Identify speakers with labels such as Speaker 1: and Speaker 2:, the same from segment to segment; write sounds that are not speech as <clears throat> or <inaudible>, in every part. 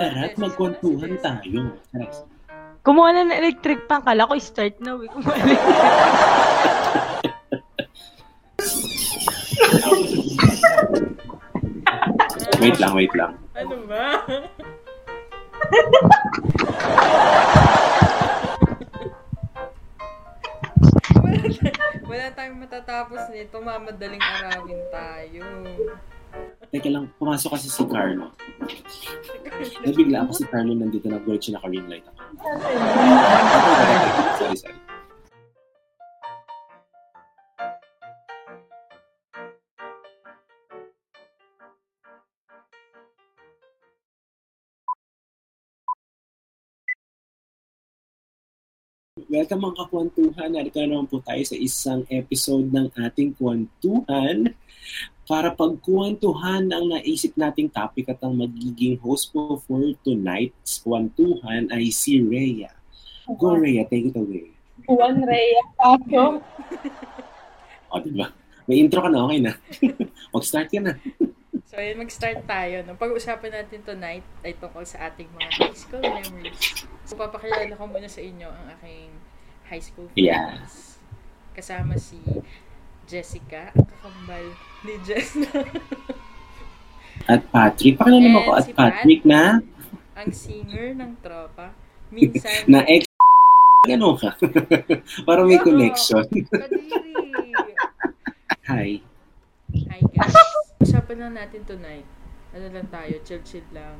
Speaker 1: Tara, magkwentuhan tayo.
Speaker 2: Kumuha na ng electric pan. Kala ko start na. Kumuha <laughs> na
Speaker 1: wait lang, wait lang.
Speaker 3: Ano ba? wala, <laughs> wala tayong matatapos nito. Mamadaling arawin tayo.
Speaker 1: Teka lang, pumasok kasi si Carlo. Nabigla ako si Carlo nandito, nag-work siya naka-ring light ako. sorry, sorry. Welcome mga kakwentuhan. Narito na naman po tayo sa isang episode ng ating kwentuhan para pagkwentuhan ang naisip nating topic at ang magiging host po for tonight's kwentuhan ay si Rhea. Go Rhea, take it away.
Speaker 4: Juan Rhea Paco. <laughs>
Speaker 1: O, diba? May intro ka na, okay na. <laughs> Mag-start ka na.
Speaker 3: So, ayun, mag-start tayo. No? Pag-uusapan natin tonight ay tungkol sa ating mga high school memories. So, papakilala ko muna sa inyo ang aking high school friends.
Speaker 1: Yeah.
Speaker 3: Kasama si Jessica, ang kakambal ni Jess
Speaker 1: At Patrick, pakilala mo ko at
Speaker 3: si
Speaker 1: Patrick na
Speaker 3: ang singer ng tropa. Minsan,
Speaker 1: na ex Gano'n ka? <laughs> Para may
Speaker 3: Oo.
Speaker 1: connection.
Speaker 3: Kadiri.
Speaker 1: Hi.
Speaker 3: Hi guys. Usapan lang natin tonight. Ano lang tayo, chill-chill lang.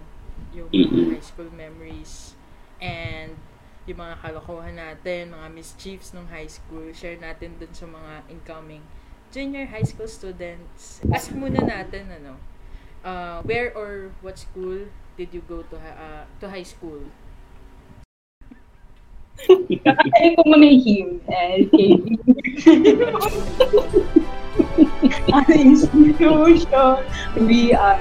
Speaker 3: Yung mga
Speaker 1: Mm-mm.
Speaker 3: high school memories. And yung mga kalokohan natin, mga mischiefs nung high school. Share natin dun sa mga incoming junior high school students. Ask muna natin, ano, uh, where or what school did you go to uh, to high school?
Speaker 4: Kakain ko muna yung him. Eh, KB. Ang institution. We are.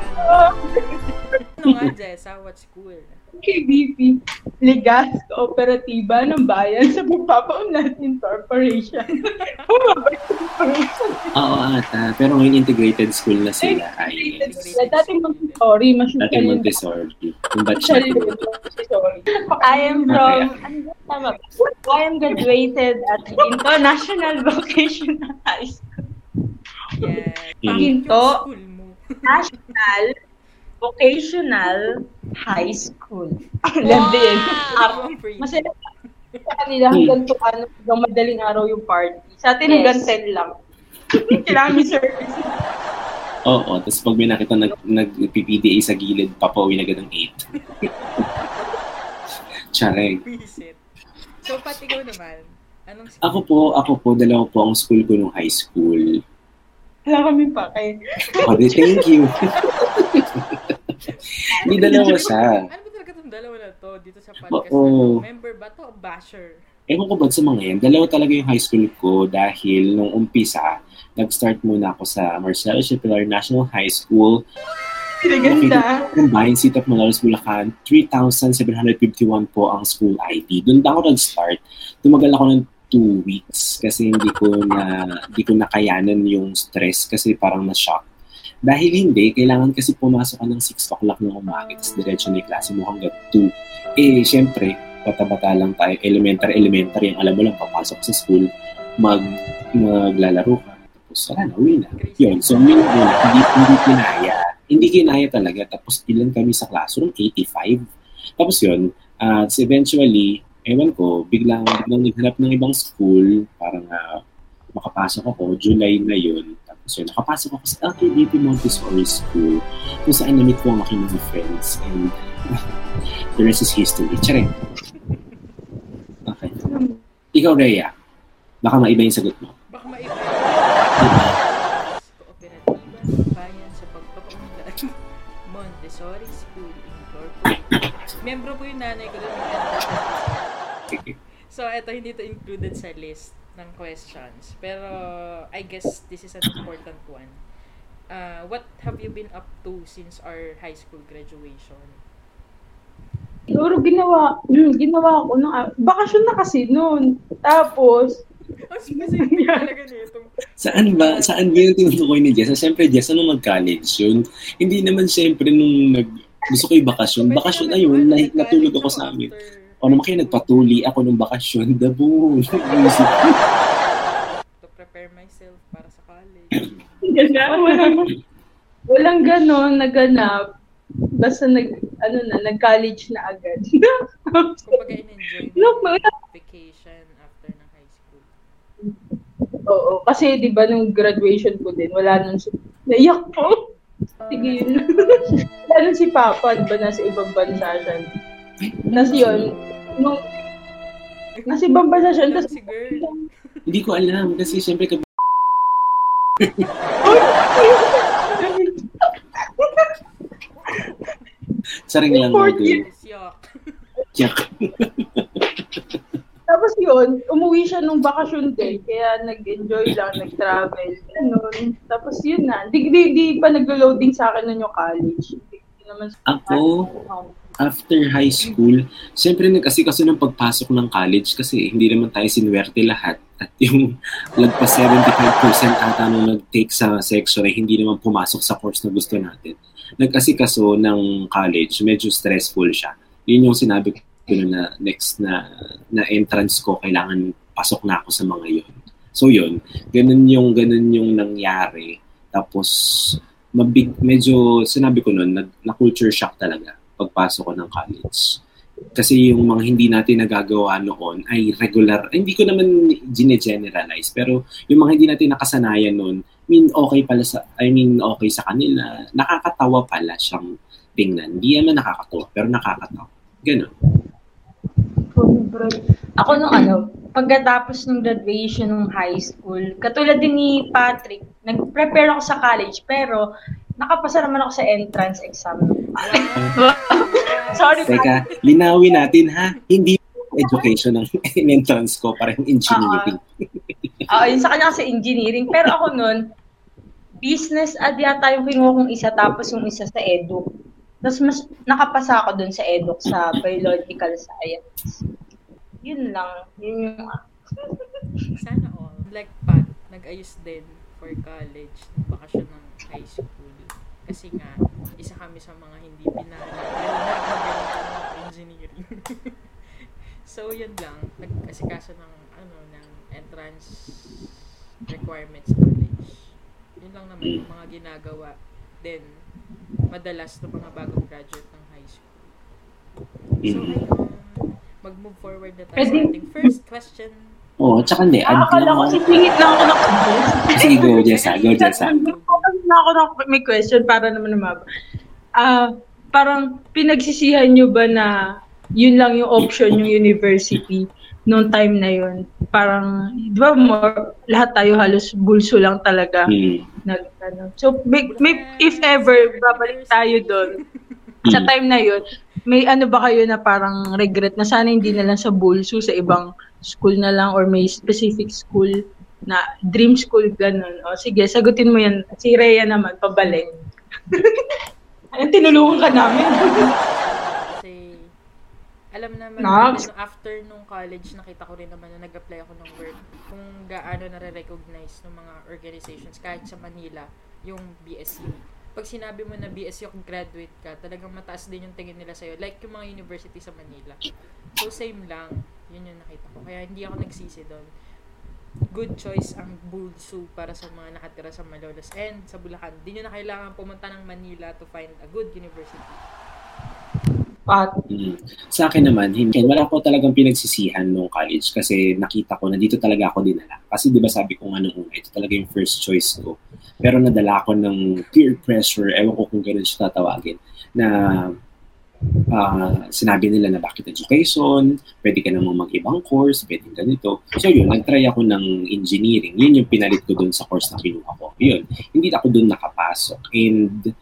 Speaker 3: Ano nga, Jessa? What school?
Speaker 4: KBP. Ligas Kooperatiba ng Bayan sa Pagpapaunlad Corporation. <laughs> Bumabay corporation.
Speaker 1: Oo ata. Pero ngayon integrated school na sila. Ay,
Speaker 4: Dating Montessori, mas
Speaker 1: dati Montessori.
Speaker 4: Actually,
Speaker 1: to.
Speaker 4: Montessori.
Speaker 2: I am from, ano ba tama? I am graduated at International Vocational High School.
Speaker 3: Yeah.
Speaker 1: Mm.
Speaker 3: Yung
Speaker 2: Ginto.
Speaker 3: school mo.
Speaker 2: National Vocational High School. <laughs>
Speaker 4: Alam din.
Speaker 3: Wow!
Speaker 4: Masaya sa kanila hanggang to ano, hanggang madaling araw yung party. Sa atin hanggang 10 lang. <laughs> Kailangan may service.
Speaker 1: Oo. Tapos pag may nakita nag, nag-PPDA sa gilid, papauwi na agad ng 8. Tsareg.
Speaker 3: Visit. So, pati ikaw naman. Anong school?
Speaker 1: Ako po, ako po, dalawa po ang school ko nung high school.
Speaker 4: Wala kami pa kay.
Speaker 1: Oh, thank you. <laughs> Hindi dalawa siya.
Speaker 3: Ano ba talaga itong dalawa na to dito sa podcast?
Speaker 1: Oo.
Speaker 3: Member ba to o basher?
Speaker 1: Ewan ko ba sa mga yan, dalawa talaga yung high school ko dahil nung umpisa, nag-start muna ako sa Marcelo Pilar National High School.
Speaker 4: Pinaganda.
Speaker 1: Combined Seat of Malolos, Bulacan, 3,751 po ang school ID. Doon ako nag-start. Tumagal ako ng two weeks kasi hindi ko na hindi ko nakayanan yung stress kasi parang na-shock. Dahil hindi, kailangan kasi pumasok ka ng 6 o'clock ng umaga tapos diretso na yung klase mo hanggang 2. Eh, syempre, bata-bata lang tayo, elementary, elementary, ang alam mo lang, papasok sa school, mag, maglalaro ka, tapos wala na, uwi na. Yun, so yun muna, hindi, hindi kinaya. Hindi kinaya talaga, tapos ilan kami sa classroom, 85. Tapos yun, uh, eventually, ewan ko, biglang, biglang naghanap ng ibang school, parang uh, makapasok ako, July na yun. Yun, nakapasok ako sa LKDP Montessori School, kung saan na-meet ko ang aking mga friends, and <laughs> the rest is history. Tsare. Okay. Ikaw, Rhea, baka maiba yung sagot mo.
Speaker 3: Baka maiba
Speaker 1: Diba?
Speaker 3: Kooperatiba ng bayan sa pagpapaunlad. Montessori School Incorporated. Membro po yung nanay ko doon. <laughs> So, eto, hindi to included sa list ng questions. Pero, I guess this is an important one. Uh, what have you been up to since our high school graduation?
Speaker 4: Siguro ginawa, hmm, <clears throat> ginawa ko nung, ah, bakasyon na kasi noon. Tapos, <laughs>
Speaker 3: Ang specific <laughs> talaga nito.
Speaker 1: Saan ba? Saan ba yung tinutukoy ni Jessa? Siyempre, Jessa nung mag-college yun. Hindi naman siyempre nung nag Gusto ko yung bakasyon. Bakasyon na yun, na, natulog ako sa amin. O naman kayo nagpatuli ako ng bakasyon. Dabo. <laughs>
Speaker 3: to prepare myself para sa college.
Speaker 4: walang, <laughs> walang ganon naganap. Basta nag, ano na, nag-college na agad. <laughs>
Speaker 3: Kumbaga in-enjoy
Speaker 4: no,
Speaker 3: mo
Speaker 4: wala.
Speaker 3: vacation after ng high school.
Speaker 4: Oo, kasi di ba nung graduation ko din, wala nung si... Naiyak po. Sige yun. wala nung si Papa, di ba nasa ibang bansa siya. Tapos yun, nung... Nasa ibang bansa siya, tapos...
Speaker 3: si girl.
Speaker 1: Hindi ko alam kasi syempre ka <laughs> Saring lang
Speaker 4: year.
Speaker 3: Yuck. <laughs>
Speaker 4: Tapos yun, umuwi siya nung bakasyon din. Kaya nag-enjoy lang, nag-travel. Ganun. Tapos yun na. Di, di, di pa nag-loading sa akin nun yung college. Di, di naman
Speaker 1: Ako, after high school, siyempre nagkasikaso ng pagpasok ng college kasi hindi naman tayo sinuwerte lahat. At yung lagpas 75% ata nung nag-take sa section ay hindi naman pumasok sa course na gusto natin. Nagkasikaso ng college, medyo stressful siya. Yun yung sinabi ko na next na, na entrance ko, kailangan pasok na ako sa mga yun. So yun, ganun yung, ganun yung nangyari. Tapos, mabig, medyo, sinabi ko nun, nag, na-culture shock talaga pagpasok ko ng college. Kasi yung mga hindi natin nagagawa noon ay regular, ay, hindi ko naman gine-generalize, pero yung mga hindi natin nakasanayan noon, I mean, okay pala sa, I mean, okay sa kanila. Nakakatawa pala siyang tingnan. Hindi naman nakakatawa, pero nakakatawa. Ganun.
Speaker 2: Ako nung ano, pagkatapos ng graduation ng high school, katulad din ni Patrick, nag-prepare ako sa college, pero nakapasa naman ako sa entrance exam. <laughs> Sorry,
Speaker 1: Teka, linawin natin ha. Hindi education ng <laughs> entrance ko, parang engineering.
Speaker 2: Oo, yun sa kanya kasi engineering. Pero ako nun, business ad yata yung kinuha kong isa, tapos yung isa sa edu. Tapos mas nakapasa ako dun sa edu, sa biological science. Yun lang. Yun yung... <laughs>
Speaker 3: Sana all. Like Pat, nag-ayos din for college bakasyon ng high school. Kasi nga, isa kami sa mga hindi pinala. Engineering. <laughs> so, yun lang. Nag-asikaso ng, ano, ng entrance requirements sa college. Yun lang naman yung mga ginagawa din madalas ng mga bagong graduate ng high school. So, ayun. Mag-move forward na tayo sa ating first question.
Speaker 1: Oo, oh, tsaka hindi.
Speaker 4: Ah, akala ko
Speaker 1: lang-
Speaker 4: si pingit lang ako ng.
Speaker 1: Sige, go, Jessa. Go, Jessa.
Speaker 4: na ako ng may question para naman naman. Ah, parang pinagsisihan nyo ba na yun lang yung option yung university noong time na yun? Parang, di ba, more, lahat tayo halos bulso lang talaga.
Speaker 1: Hmm.
Speaker 4: Nag, ano. So, may, may, if ever, babalik tayo doon, sa time na yun, may ano ba kayo na parang regret na sana hindi na lang sa bulso, sa ibang school na lang or may specific school na dream school ganun. O sige, sagutin mo yan. Si Rhea naman, pabalik. <laughs> Ayun, tinulungan ka namin.
Speaker 3: Kasi, alam naman, ano, after nung college, nakita ko rin naman na nag-apply ako ng work kung gaano nare-recognize ng mga organizations kahit sa Manila, yung BSU. Pag sinabi mo na BSU kung graduate ka, talagang mataas din yung tingin nila sa'yo. Like yung mga university sa Manila. So, same lang. Yun yung nakita ko. Kaya hindi ako nagsisi doon. Good choice ang Bulsu para sa mga nakatira sa Malolos and sa Bulacan. Hindi nyo na kailangan pumunta ng Manila to find a good university.
Speaker 4: Pat,
Speaker 1: Mm. Sa akin naman, hindi. Wala ko talagang pinagsisihan nung college kasi nakita ko na dito talaga ako dinala. Kasi di ba sabi ko nga nung ito talaga yung first choice ko. Pero nadala ako ng peer pressure, ewan ko kung ganun siya tatawagin, na ah, sinabi nila na bakit education, pwede ka namang mag-ibang course, pwede ganito. So yun, nag-try ako ng engineering. Yun yung pinalit ko dun sa course na kinuha ko. Yun, hindi ako dun nakapasok. And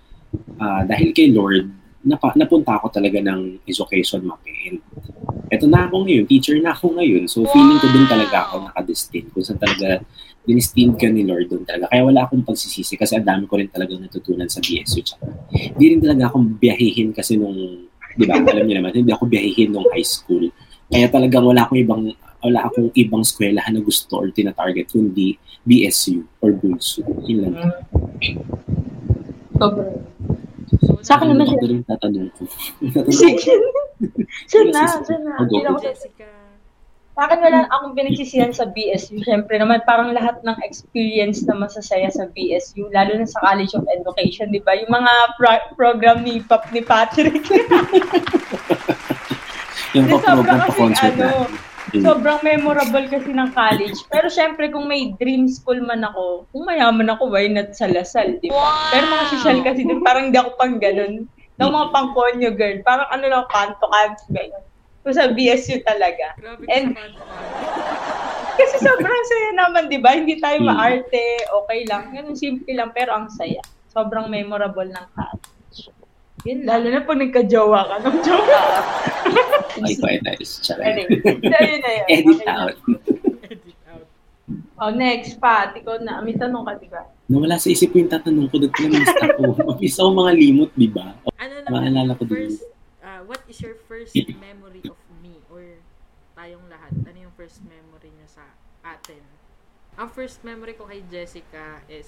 Speaker 1: ah, dahil kay Lord, napa, napunta ako talaga ng education mapin. Eto na ako ngayon, teacher na ako ngayon. So feeling ko dun talaga ako nakadestined. Kung saan talaga dinestined ka ni Lord dun talaga. Kaya wala akong pagsisisi kasi ang dami ko rin talaga natutunan sa BSU. Tsaka, hindi rin talaga akong biyahihin kasi nung, di ba, alam niyo naman, hindi ako biyahihin nung high school. Kaya talagang wala akong ibang wala akong ibang eskwelahan na gusto or tina-target kundi BSU or Bulsu. Yun lang.
Speaker 4: sobrang. Sa akin
Speaker 1: Ano
Speaker 4: naman
Speaker 1: rin tatanong ko.
Speaker 4: Sige. <laughs> Siya na,
Speaker 1: Sige,
Speaker 4: siya na.
Speaker 1: sige.
Speaker 4: Hindi na ako-
Speaker 3: Jessica.
Speaker 2: Sa akin wala akong pinagsisihan sa BSU. Siyempre naman parang lahat ng experience na masasaya sa BSU, lalo na sa College of Education, di ba? Yung mga pro- program ni Pap ni Patrick. <laughs>
Speaker 1: Yung
Speaker 2: Di,
Speaker 1: pa-program
Speaker 2: sobrang
Speaker 1: pa concert
Speaker 2: ano,
Speaker 1: natin. Mm.
Speaker 2: Sobrang memorable kasi ng college. Pero syempre, kung may dream school man ako, kung mayaman ako, why not sa Lasal, di ba? Pero mga social kasi din, parang hindi ako pang ganun. Ng mga pang konyo girl. Parang ano lang, kanto-kanto, ganyan. Kung sa BSU talaga.
Speaker 3: Grabe
Speaker 2: And- <laughs> Kasi sobrang saya naman, di ba? Hindi tayo
Speaker 1: Mm.
Speaker 2: maarte, okay lang. Ganun, simple lang, pero ang saya. Sobrang memorable ng college. Yun.
Speaker 4: Lalo na pag nagka-jowa ka. Nung jowa. <laughs>
Speaker 1: Ay, quite nice. Charot.
Speaker 2: Anyway, yun na yun. <laughs>
Speaker 1: Edit
Speaker 2: Okay
Speaker 1: out.
Speaker 3: Edit out.
Speaker 2: Oh, next, Pat. Ikaw na. May tanong ka, di ba?
Speaker 1: Nawala sa isip ko yung tatanong ko. Doon ko na lista ko. <laughs> Mga limot, di ba?
Speaker 3: Ano
Speaker 1: Maalala
Speaker 3: naman,
Speaker 1: ko din.
Speaker 3: first, ah, what is your first memory of me? Or tayong lahat, ano yung first memory niya sa atin? Ang first memory ko kay Jessica is,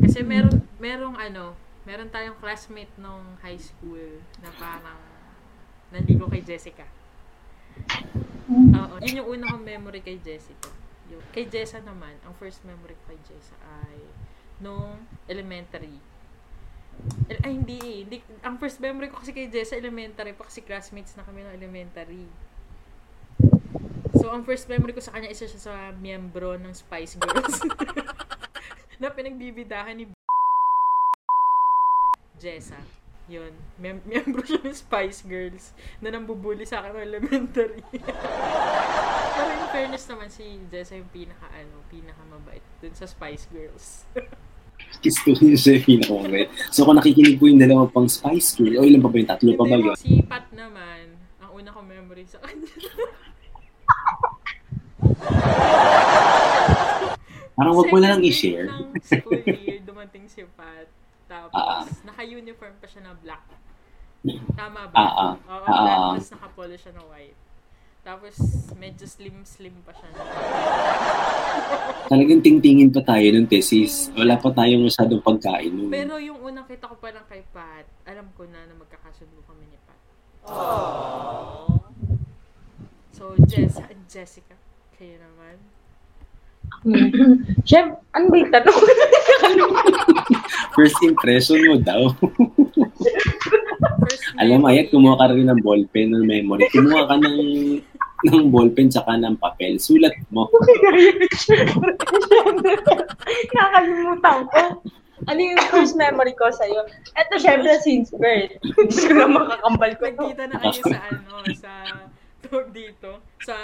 Speaker 3: kasi meron, merong ano, meron tayong classmate nung high school na parang nanligo kay Jessica. Oo, yun yung una kong memory kay Jessica. Yung, kay Jessa naman, ang first memory ko kay Jessa ay nung elementary. Ay, hindi eh. Hindi, ang first memory ko kasi kay Jessa elementary pa kasi classmates na kami ng elementary. So, ang first memory ko sa kanya, isa siya sa miyembro ng Spice Girls. <laughs> na pinagbibidahan ni Jessa. Yun. Mem- <laughs> miyembro siya ng Spice Girls na nambubuli sa akin ng elementary. <laughs> Pero in fairness naman, si Jessa yung pinaka, ano, pinaka mabait dun sa Spice Girls. <laughs>
Speaker 1: Gusto ko yung siya yung pinakamabait. So kung nakikinig po yung dalawa pang Spice Girl, o ilan pa ba yung tatlo pa ba yun?
Speaker 3: Si Pat naman, ang una kong memory sa kanya.
Speaker 1: Parang wag mo na lang
Speaker 3: Second
Speaker 1: i-share.
Speaker 3: school year, dumating si Pat. Tapos,
Speaker 1: Ah.
Speaker 3: naka-uniform pa siya na black. Tama ba?
Speaker 1: Ah, ah.
Speaker 3: Oo,
Speaker 1: Ah,
Speaker 3: black,
Speaker 1: ah.
Speaker 3: tapos nakapolo siya na white. Tapos, medyo slim-slim pa siya.
Speaker 1: Talagang tingtingin pa tayo nun, Tessis. Wala pa tayong masyadong pagkain nun.
Speaker 3: Pero yung unang kita ko pa lang kay Pat, alam ko na na magkakasundo kami ni Pat. So, Jess, Jessica, kayo naman.
Speaker 2: Siyempre, ano ba yung tanong? <laughs>
Speaker 1: First impression mo daw. Alam mo, ayat, kumuha ka rin ng ballpen ng memory. Kumuha ka ng ng ballpen tsaka ng papel. Sulat mo.
Speaker 2: Nakakalimutan ko. Ano yung first memory ko sa'yo? Ito, syempre, since birth. Hindi ko na makakambal ko. to.
Speaker 3: Nagkita na kayo sa <laughs> ano, sa tawag dito, sa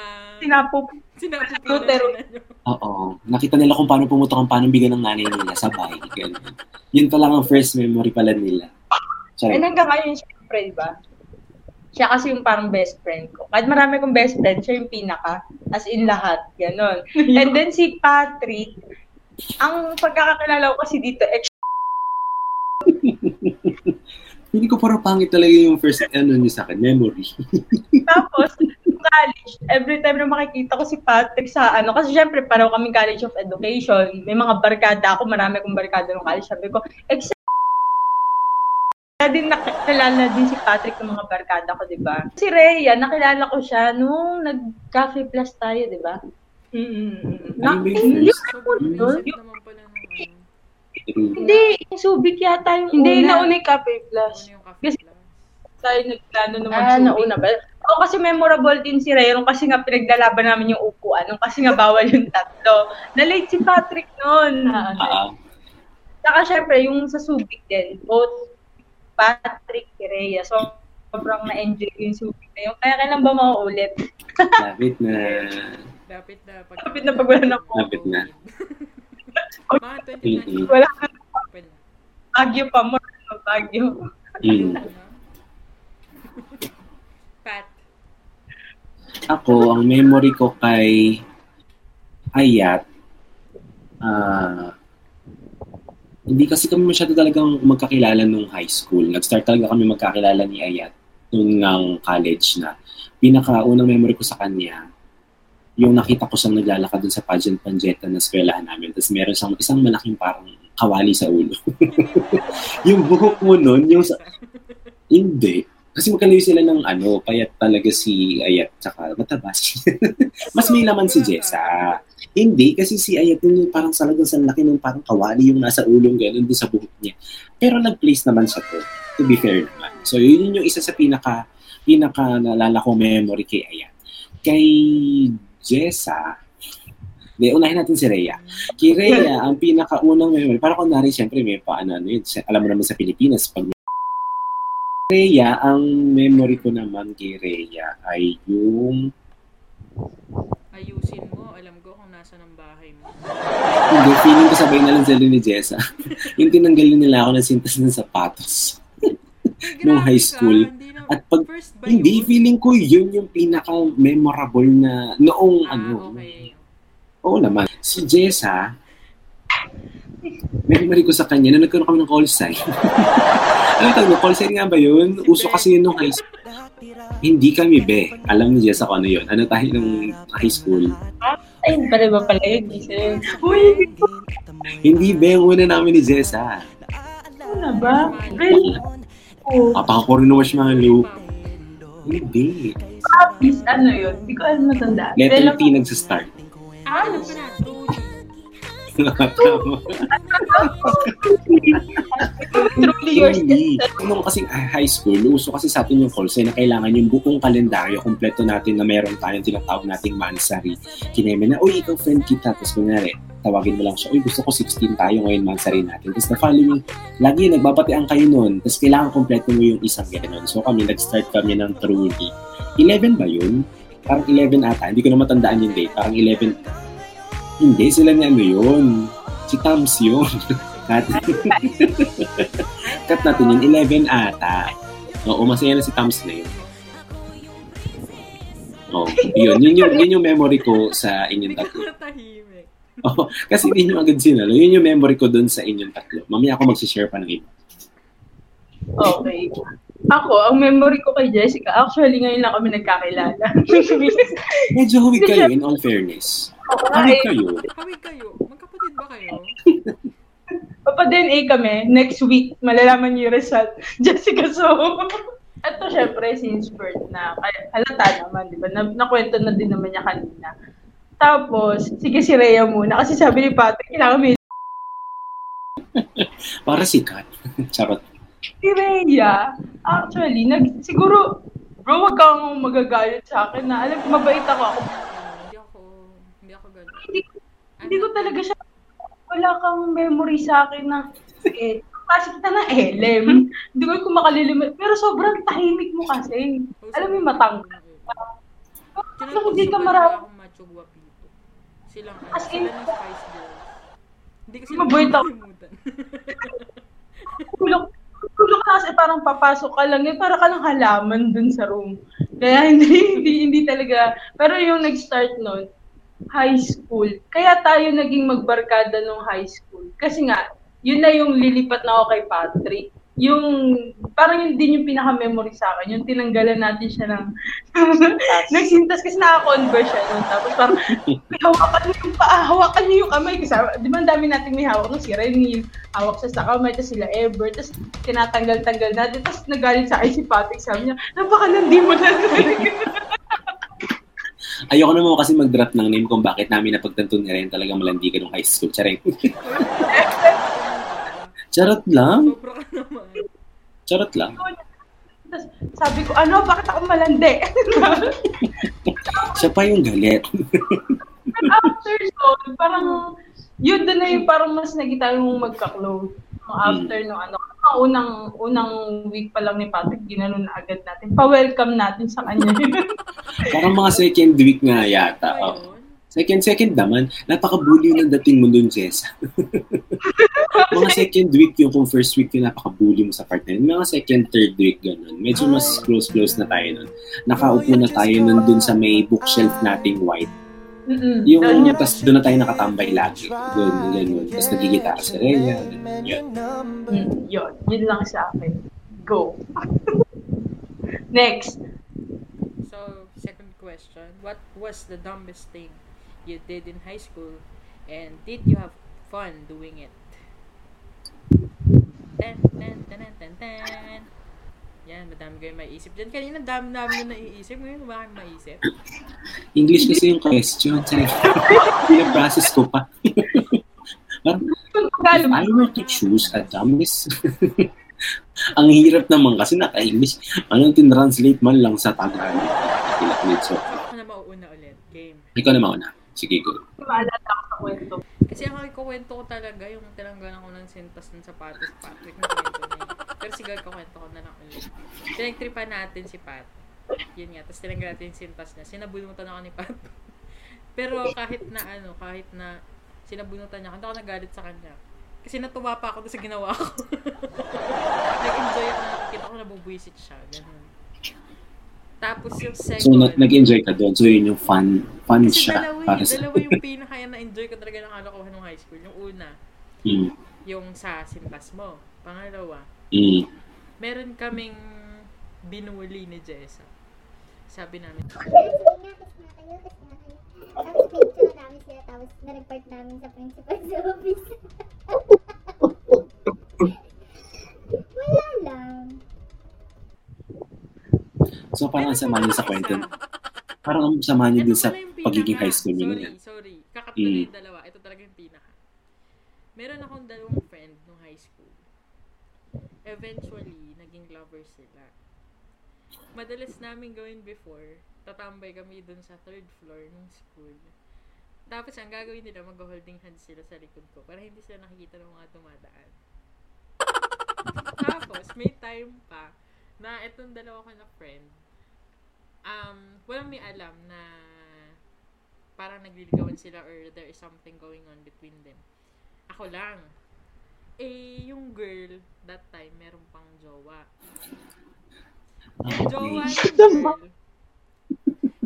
Speaker 2: Sinapo.
Speaker 3: sinapupilan
Speaker 2: Lutero.
Speaker 3: na nyo.
Speaker 1: Oo. Nakita nila kung paano pumutok ang paano bigyan ng nanay nila. Sabay. Ganun. Yun pa lang ang first memory pala nila.
Speaker 2: And
Speaker 1: Sorry.
Speaker 2: hanggang ngayon, syempre, di ba? Siya kasi yung parang best friend ko. Kahit marami kong best friend, siya yung pinaka. As in lahat. Ganon. <laughs> And then si Patrick, ang pagkakakilala ko kasi dito, ex <laughs>
Speaker 1: Hindi ko parang pangit talaga yung first ano niya sa akin, memory. <laughs>
Speaker 2: Tapos, yung college, every time na makikita ko si Patrick sa ano, kasi syempre, pareho kami College of Education, may mga barkada ako, marami akong barkada ng college, sabi ko, ex kaya din nakilala din si Patrick ng mga barkada ko, di ba? Si Rhea, nakilala ko siya nung nag-cafe plus tayo, di ba?
Speaker 4: Mm-mm.
Speaker 1: Ano ba yung
Speaker 2: Hindi,
Speaker 1: first?
Speaker 3: Sobrang
Speaker 2: Yun?
Speaker 3: recent naman pala ng ano.
Speaker 2: Hindi, yung Subic yata yung
Speaker 4: Hindi,
Speaker 2: una.
Speaker 4: nauna yung Cafe Plus.
Speaker 3: Yung cafe
Speaker 4: Kasi-? Tayo nagplano na
Speaker 2: Ah,
Speaker 4: mag-shooting.
Speaker 2: nauna ba? Oo, kasi memorable din si Ray. Yung kasi nga pinaglalaban namin yung upuan. Yung kasi nga bawal yung tatlo. Na-late si Patrick noon.
Speaker 4: Ah,
Speaker 1: Ah,
Speaker 2: Saka syempre, yung sa Subic din. Both Patrick, si Rhea. So, sobrang na-enjoy ko yung Subic na yun. Kaya kailan ba mauulit?
Speaker 1: lapit na.
Speaker 3: Dapat na pag
Speaker 2: Lapit na pag wala na po.
Speaker 1: Lapit na. <laughs>
Speaker 3: Mga 2020
Speaker 1: Mm-mm.
Speaker 2: Wala ka
Speaker 3: open na.
Speaker 2: Bagyo pa mo. Bagyo.
Speaker 1: Mm.
Speaker 3: Pat.
Speaker 1: Ako, ang memory ko kay Ayat, ah, hindi kasi kami masyado talagang magkakilala nung high school. Nag-start talaga kami magkakilala ni Ayat nung ng college na. Pinaka-unang memory ko sa kanya, yung nakita ko siyang naglalakad dun sa pageant panjeta na eskwelahan namin. Tapos meron siyang isang malaking parang kawali sa ulo. <laughs> yung buhok mo nun, yung sa... Hindi. Kasi magkalayo sila ng ano, payat talaga si Ayat, tsaka matabas. <laughs> Mas may laman si Jessa. Hindi, kasi si Ayat yung parang salagang sa laki ng parang kawali yung nasa ulong gano'n din sa buhok niya. Pero nag-place naman siya to, to be fair naman. So yun yung isa sa pinaka, pinaka naalala kong memory kay Ayat. Kay Jessa, Di, unahin natin si Rhea. Kay Rhea, <laughs> ang pinakaunang memory, para kunwari, siyempre, may paano, ano yun, alam mo naman sa Pilipinas, pag Rhea, ang memory ko naman kay Rhea ay yung...
Speaker 3: Ayusin mo. Alam ko kung nasa ng bahay mo.
Speaker 1: Hindi, feeling ko sabay na lang sila ni Jessa. <laughs> yung tinanggalin nila ako ng sintas ng sapatos. Nung high school.
Speaker 3: Hindi na,
Speaker 1: At pag,
Speaker 3: first ba
Speaker 1: hindi,
Speaker 3: yun?
Speaker 1: feeling ko yun yung pinaka-memorable na noong
Speaker 3: Ah,
Speaker 1: ano.
Speaker 3: okay.
Speaker 1: Oo naman. Si Jessa, memory ko sa kanya na nagkaroon kami ng call sign. <laughs> ano tawag mo? Call sign nga ba yun? Uso kasi yun nung high school. Hindi kami, be. Alam ni Jessa kung ano yun. Ano tayo nung high school?
Speaker 2: Ay, pala ba pala yun?
Speaker 4: Uy,
Speaker 1: Hindi, be. Ang una namin ni Jessa.
Speaker 4: ano na ba? Really? Oh,
Speaker 1: Papakakorin na marshmallow. Hindi.
Speaker 4: Happy, ano yun? Hindi ko alam matanda.
Speaker 1: Letter
Speaker 4: Pero-
Speaker 1: T nagsa-start.
Speaker 3: Ah, ko na. <laughs> Truly.
Speaker 4: Yours.
Speaker 1: Nung kasi ah, high school, uso kasi sa atin yung call sign na kailangan yung buong kalendaryo, kompleto natin na meron tayong tinatawag nating mansari. Kineme na, uy, ikaw friend kita. Tapos kunyari, tawagin mo lang siya, uy, gusto ko 16 tayo ngayon, mansari natin. Tapos the following, lagi nagbabatean kayo nun. Tapos kailangan kompleto mo yung isang ganun. So kami, nag-start kami ng truly. 11 ba yun? Parang 11 ata. Hindi ko na matandaan yung date. Parang 11. Hindi, sila ni ano yun. Si Tams yun. <laughs> Cut. Cut natin yun. 11 ata. Oo, masaya na si Tams na yun. Oh, yun. Yun yung, yun yung memory ko sa inyong tatlo. <laughs> Oh, kasi hindi nyo agad sinalo. Yun yung memory ko dun sa inyong tatlo. Mamaya ako mag-share pa ng iba.
Speaker 4: Okay. Ako, ang memory ko kay Jessica, actually ngayon lang kami nagkakilala. <laughs>
Speaker 1: Medyo huwag kayo in all fairness. Huwag kayo.
Speaker 3: Kawig kayo. Magkapatid ba kayo? <laughs>
Speaker 4: Papa DNA kami, next week, malalaman niyo yung result. Jessica, so, ito syempre, since birth na, kaya halata naman, di ba? Na, nakwento na din naman niya kanina. Tapos, sige si Rhea muna, kasi sabi ni Patrick, kailangan may <laughs>
Speaker 1: Para sikat. <laughs> Charot.
Speaker 4: si Rhea. Actually, nag, siguro, bro, wag kang magagalit sa akin na, alam, mabait ako. ako
Speaker 3: Hindi ako, hindi ako ganun.
Speaker 4: hindi, hindi ko talaga siya, wala kang memory sa akin na, eh, kasi kita na LM. Hindi ko kung makalilimit. Pero sobrang tahimik mo kasi. Alam mo yung matang.
Speaker 3: Kailangan
Speaker 4: hindi ka marami.
Speaker 3: akong macho guwapito. Silang, ano,
Speaker 4: As in-
Speaker 3: sila ng Spice Girls. Hindi
Speaker 4: Mabait ako.
Speaker 3: nakalimutan. <laughs>
Speaker 4: Tulog, tulog ka kasi parang papasok ka lang. Eh, para ka lang halaman dun sa room. Kaya <laughs> hindi, hindi, hindi talaga. Pero yung nag-start nun, high school. Kaya tayo naging magbarkada nung high school. Kasi nga, yun na yung lilipat na ako kay Patrick. Yung, parang yun din yung pinaka-memory sa akin. Yung tinanggalan natin siya ng, <laughs> nagsintas kasi naka-converse siya nun. Tapos parang, may <laughs> hawakan niyo yung paa, hawakan niyo yung kamay. Kasi di ba ang dami natin may hawak no? Si Renil, hawak siya sa kamay, tapos sila Ever, tapos tinatanggal-tanggal natin. Tapos nagalit sa akin si Patrick, sabi niya, napakalandi mo na. <laughs>
Speaker 1: Ayoko naman kasi mag-drop ng name kung bakit namin napagtanto ni Ren talagang malandi ka nung high school. Charing. Charot lang.
Speaker 3: Sobra ka naman.
Speaker 1: Charot lang.
Speaker 4: tapos sabi ko, ano, bakit ako malandi? <laughs>
Speaker 1: Siya pa yung galit.
Speaker 4: after so, parang, yun doon na yung parang mas naging tayong magka-close. Mga After nung ano, ang unang unang week pa lang ni Patrick, ginano na agad natin. Pa-welcome natin sa kanya. <laughs>
Speaker 1: Parang mga second week nga yata.
Speaker 3: Ano
Speaker 1: Oh. Second, second naman, napaka-bully ng dating mo dun, Jess. <laughs> mga second week yung kung first week yung napaka-bully mo sa partner. Mga second, third week, ganun. Medyo mas close-close na tayo nun. Nakaupo na tayo nun dun sa may bookshelf nating white.
Speaker 4: Mm-mm.
Speaker 1: Yung,
Speaker 4: yun.
Speaker 1: tas doon na tayo nakatambay lagi. Doon, ganun. Tapos nagigitara si Rhea. Yun.
Speaker 4: Mm, yun. Yun lang sa akin. Go. <laughs> Next.
Speaker 3: So, second question. What was the dumbest thing you did in high school? And did you have fun doing it? ten, ten, ten, ten, ten. Yan, madami kayong maiisip dyan. Kanina dami-dami na naiisip. Ngayon, bakit maisip? <laughs>
Speaker 1: English kasi yung question. Pinaprocess <laughs> ko pa. <laughs> Parang, if I were to choose a dumbest... ang hirap naman kasi naka-English. Anong tin-translate man lang sa Tagalog.
Speaker 3: Ako na mauuna ulit. Game.
Speaker 1: Ikaw na mauna. Sige, go.
Speaker 4: Maalala ako sa kwento.
Speaker 3: Kasi ang ikukwento ko talaga, yung tinanggalan ko ng sintas ng sapatos, Patrick, na kwento na yun. Pero sige, kukwento ko na lang ulit. Pinagtripan natin si Pat. Yun nga, tapos tinanggal natin yung sintas niya. Sinabunutan ako ni Pat. <laughs> Pero kahit na ano, kahit na sinabunutan niya, hindi ako nagalit sa kanya. Kasi natuwa pa ako sa ginawa ko. <laughs> Nag-enjoy ako, nakikita ko nabubwisit siya. Ganun. Tapos yung second...
Speaker 1: So, nag- nag-enjoy ka doon. So, yun yung fun, fun
Speaker 3: Kasi
Speaker 1: siya.
Speaker 3: dalawa,
Speaker 1: Para sa...
Speaker 3: dalawa yung pinaka na-enjoy ko talaga ng kalokohan ng high school. Yung una,
Speaker 1: Mm,
Speaker 3: yung sa sintas mo. Pangalawa,
Speaker 1: mm.
Speaker 3: meron kaming binuli ni Jessa. Sabi namin.
Speaker 5: Tapos picture namin sila, tapos na-report namin sa principal's <laughs> office.
Speaker 1: So, parang ang sama niyo sa kwento. Parang ang sama niyo din sa pagiging high school niyo.
Speaker 3: Sorry, sorry. Kakat ko na
Speaker 1: Mm.
Speaker 3: yung dalawa. Ito talaga yung pinaka. Meron akong dalawang friend nung high school. Eventually, naging lovers sila. Madalas namin gawin before, tatambay kami dun sa third floor ng school. Tapos, ang gagawin nila, mag-holding hands sila sa likod ko para hindi sila nakikita ng mga dumadaan. Tapos, may time pa na itong dalawa ko na friend, um, walang may alam na parang nagliligawan sila or there is something going on between them. Ako lang. Eh, yung girl, that time, meron pang jowa. Yung jowa ng girl,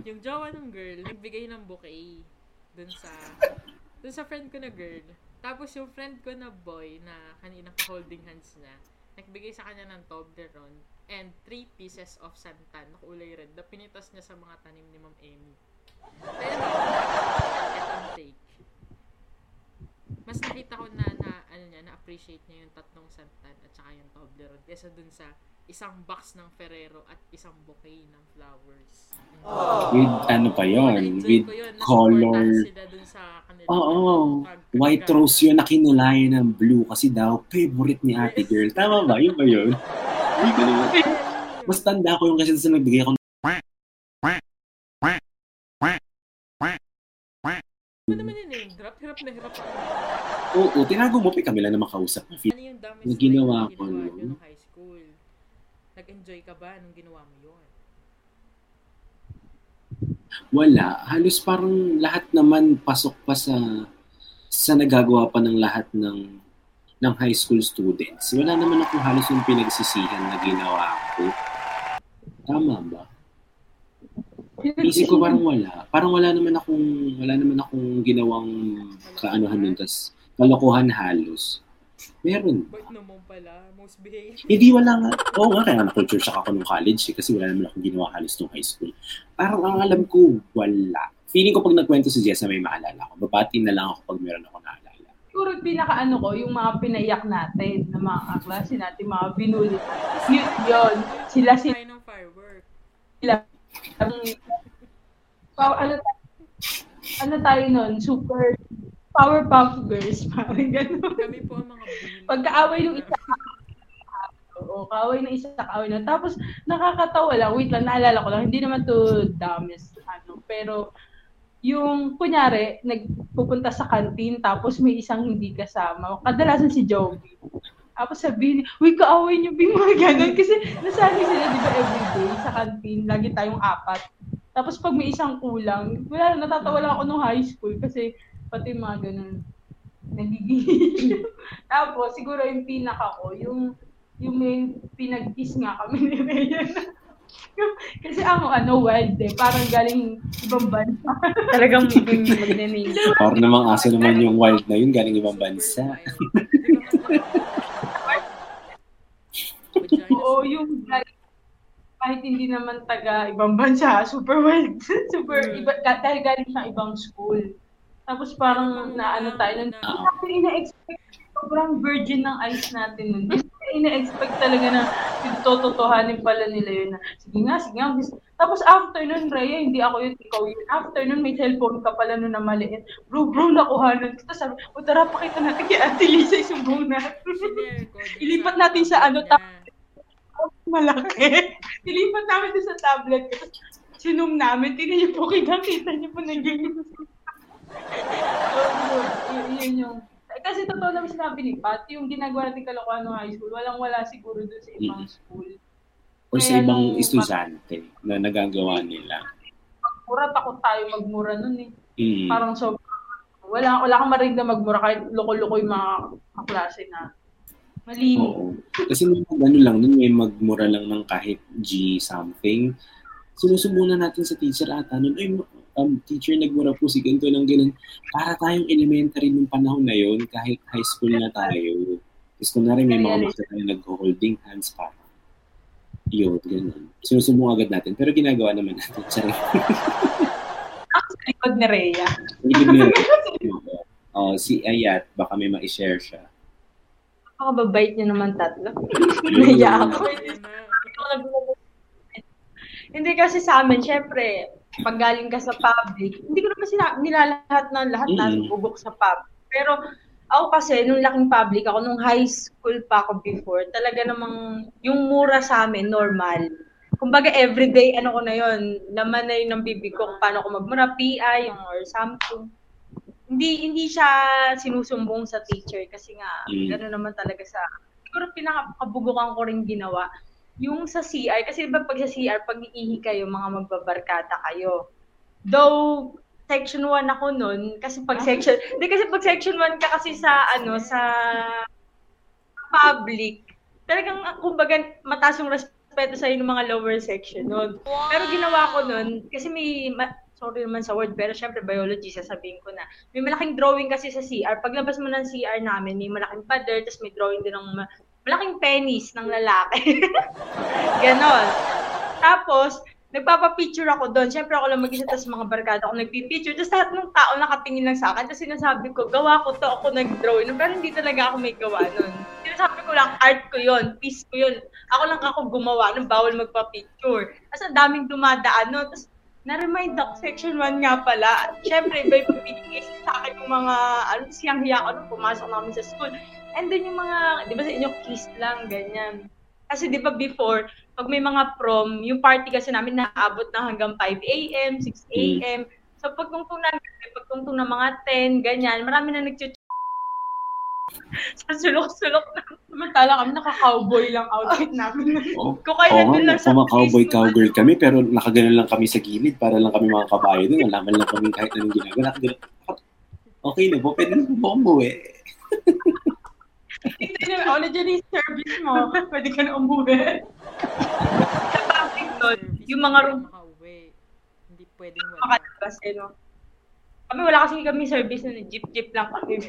Speaker 3: yung jowa ng girl, nagbigay ng bouquet dun sa, dun sa friend ko na girl. Tapos yung friend ko na boy na kanina ka-holding hands na, nagbigay sa kanya ng Toblerone and three pieces of santan na kulay red na pinitas niya sa mga tanim ni Ma'am Amy. Pero, take. Mas nakita ko na, na ano niya, na-appreciate niya yung tatlong santan at saka yung Toblerone kesa dun sa isang box ng Ferrero at isang bouquet ng flowers.
Speaker 1: With ano pa yon With
Speaker 3: yun.
Speaker 1: color.
Speaker 3: Nasuportahan sila dun sa kanila.
Speaker 1: Oo.
Speaker 3: Pag-
Speaker 1: White
Speaker 3: pag-
Speaker 1: rose yun na kinulayan ng blue kasi daw favorite ni ate girl. Tama ba? Yun ba yun? Hindi ko naman. Mas tanda ko yung kasi sa nagbigay ako
Speaker 3: Ano naman yun eh? Hirap na hirap ako.
Speaker 1: Oo, tinago mo pa kami lang na makausap.
Speaker 3: Ano yung
Speaker 1: ginawa
Speaker 3: na
Speaker 1: ko,
Speaker 3: ginawa
Speaker 1: no?
Speaker 3: nyo nung high school? Nag-enjoy ka ba nung ginawa mo yun?
Speaker 1: Wala. Halos parang lahat naman pasok pa sa sa nagagawa pa ng lahat ng ng high school students. Wala naman ako halos yung pinagsisihan na ginawa ko. Tama ba? Isip ko parang wala. Parang wala naman akong wala naman akong ginawang kaanuhan nun. Tas kalokohan halos. Meron.
Speaker 3: Ba't naman pala? Most behaved.
Speaker 1: Hindi wala nga. Oo nga, kaya na-culture shock ako nung college eh, kasi wala naman akong ginawa halos nung high school. Parang ang alam ko, wala. Feeling ko pag nagkwento si Jessa may maalala ako. Babati na lang ako pag meron ako naalala.
Speaker 4: Siguro pinaka ano ko, yung mga pinaiyak natin, na mga kaklase natin, mga binuli. Yun, yun. Sila sila.
Speaker 3: Kain ng firework.
Speaker 4: Ang, wow, ano, ano tayo nun? Super Powerpuff Girls. <laughs> Parang gano'n.
Speaker 3: Kami po ang mga.
Speaker 4: Pagkaaway ng isa, Oo, kaaway ng isa, kaaway na. Tapos, nakakatawa lang. Wait lang, naalala ko lang. Hindi naman to dumbest, ano. Pero, yung, kunyari, nagpupunta sa kantin, tapos may isang hindi kasama. Kadalasan si Joby. Tapos sabihin, uy, kaaway niyo, Bing, mga ganun. Kasi nasabi sila, di ba, everyday sa kantin, lagi tayong apat. Tapos pag may isang kulang, wala, natatawa lang ako nung high school kasi pati mga ganun, nagiging. <laughs> Tapos, siguro yung pinaka ko, yung, yung may pinag-kiss nga kami ni Rhea. <laughs> kasi ang ano, wild eh. Parang galing ibang bansa. <laughs>
Speaker 2: Talagang magnaname.
Speaker 1: Or namang aso naman yung wild na yun, galing ibang bansa.
Speaker 4: Oo, yung galing, kahit hindi naman taga ibang bansa, super wild. super,
Speaker 3: Mm.
Speaker 4: iba, dahil galing sa ibang school. Tapos parang naano tayo, nun. Actually, ina-expect sobrang virgin ng eyes natin nun. ina-expect talaga na tototohanin pala nila yun na, sige nga, sige nga. Tapos after nun, Rhea, hindi ako yun, ikaw yun. After nun, may cellphone ka pala nun na maliit. Bro, bro, nakuhanan. Tapos sabi, o tara, pakita natin kay Ate Lisa yung sumbong natin.
Speaker 3: Sinare ko dun
Speaker 4: Ilipat natin sa ano,
Speaker 3: niya. <laughs>
Speaker 4: Malaki. Nilipat namin sa tablet. Tapos sinum namin. Tingnan niyo po, kita-kita niyo po naging yun, yun yung... eh, Kasi totoo naman sinabi ni Pat, yung ginagawa natin kalokohan ng high school, walang-wala siguro doon sa ibang
Speaker 1: Mm.
Speaker 4: school.
Speaker 1: Or sa ibang
Speaker 4: nung-
Speaker 1: estudyante na nagagawa nila.
Speaker 4: Mura, takot tayo magmura nun eh.
Speaker 1: Mm.
Speaker 4: Parang so, wala, wala kang marinig na magmura kahit loko-loko yung mga kaklase na. Malinis.
Speaker 1: Oo. Kasi nung ano lang, nun may magmura lang ng kahit G something. Sinusubunan natin sa teacher ata nun, ay, um, teacher, nagmura po si ganito ng ganun. Para tayong elementary nung panahon na yon kahit high school na tayo. Tapos kunwari may mga makita tayo nag-holding hands pa. Yun, ganun. Sinusubong agad natin. Pero ginagawa naman natin. <laughs> Sorry.
Speaker 4: Sa likod ni Rhea.
Speaker 1: Hindi mo Oh, si Ayat, baka may ma-share siya.
Speaker 2: Nakababait niyo naman tatlo. <laughs> Naya ako. Hindi kasi sa amin, syempre, pag galing ka sa public, hindi ko naman sina- nilalahat na lahat na
Speaker 1: Mm.
Speaker 2: bubok sa public. Pero ako kasi, nung laking public ako, nung high school pa ako before, talaga namang yung mura sa amin, normal. Kumbaga everyday, ano ko na yon laman na yun ng bibig ko kung paano ko magmura, PI yung or something. Hindi hindi siya sinusumbong sa teacher kasi nga,
Speaker 1: Mm.
Speaker 2: gano'n naman talaga sa, siguro pinakabugukan ko rin ginawa, yung sa CR, kasi iba pag sa CR, pag iihi kayo, mga magbabarkada kayo. Though, section 1 ako nun, kasi pag section, hindi kasi pag section 1 ka kasi sa, ano, sa public, talagang, kumbaga, mataas yung respeto sa'yo ng mga lower section nun. Pero ginawa ko nun, kasi may, ma- sorry naman sa word, pero syempre biology, sasabihin ko na. May malaking drawing kasi sa CR. Paglabas mo ng CR namin, may malaking pader, tapos may drawing din ng malaking penis ng lalaki. <laughs> Ganon. Tapos, nagpapapicture ako doon. Siyempre ako lang mag-isa, tapos mga barkada ako nagpipicture. Tapos lahat ng tao nakatingin lang sa akin. Tapos sinasabi ko, gawa ko to, ako nag-draw. nun. Pero hindi talaga ako may gawa nun. Sinasabi ko lang, art ko yon piece ko yun. Ako lang ako gumawa nung bawal magpa-picture. Tapos ang daming dumadaan nun. Tapos na-remind ako, section 1 nga pala. Siyempre, iba yung pinigay sa akin yung mga, ano, siyang hiya ko nung pumasok namin sa school. And then yung mga, di ba sa inyo, kiss lang, ganyan. Kasi di ba before, pag may mga prom, yung party kasi namin naabot na hanggang 5 a.m., 6 a.m. So pagtungtong na, pagtungtong na mga 10, ganyan, marami na nag <laughs> sa sulok-sulok na.
Speaker 4: Samantala kami, naka-cowboy lang outfit namin.
Speaker 1: Oo.
Speaker 2: Kung kaya
Speaker 1: nga,
Speaker 2: lang sa
Speaker 1: cowboy cowgirl kami, pero nakaganon lang kami sa gilid para lang kami mga kabayo doon. Alaman lang kami kahit anong ginagawa. Nakaganon. Okay na po, pwede na po ba umuwi? <laughs>
Speaker 4: Ito na, oh, nandiyan yung service mo. Pwede ka na umuwi.
Speaker 2: sa public doon, yung mga room
Speaker 3: Makauwi. Hindi pwedeng wala.
Speaker 2: makalabas eh, no? Kami wala kasi kami service na jeep-jeep lang kami.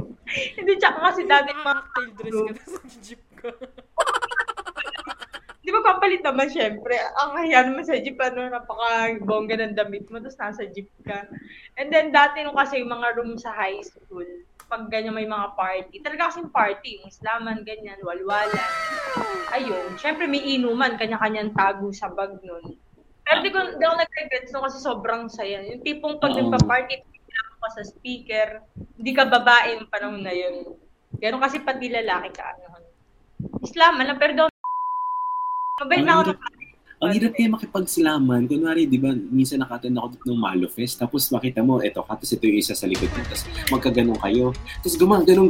Speaker 2: <laughs> Hindi, tsaka kasi dati
Speaker 3: Mga
Speaker 2: mga
Speaker 3: cocktail dress ka na sa jeep ka. <laughs>
Speaker 2: Di ba papalit naman syempre? Ang kaya naman sa jeep, ano, napaka-bongga ng damit mo, tapos nasa jeep ka. And then dati nung kasi yung mga room sa high school, pag ganyan may mga party, talaga kasing party, islaman, ganyan, walwalan. Ayun, syempre may inuman, kanya-kanyang tago sa bag nun. Pero di ko, di ako nag-regrets no, kasi sobrang saya. Yung tipong pag nagpa-party, tingnan ka sa speaker, hindi ka babae yung panahon na yun. Ganon kasi pati lalaki ka, ano. Islaman lang, pero daw Mabait na ako ng
Speaker 1: Ang hirap kaya makipagsilaman. Kunwari, di ba, minsan nakatan ako dito ng Malo Fest, tapos makita mo, eto, tapos ito yung isa sa likod mo, tapos magkaganon kayo. Tapos
Speaker 6: kayo, ganun.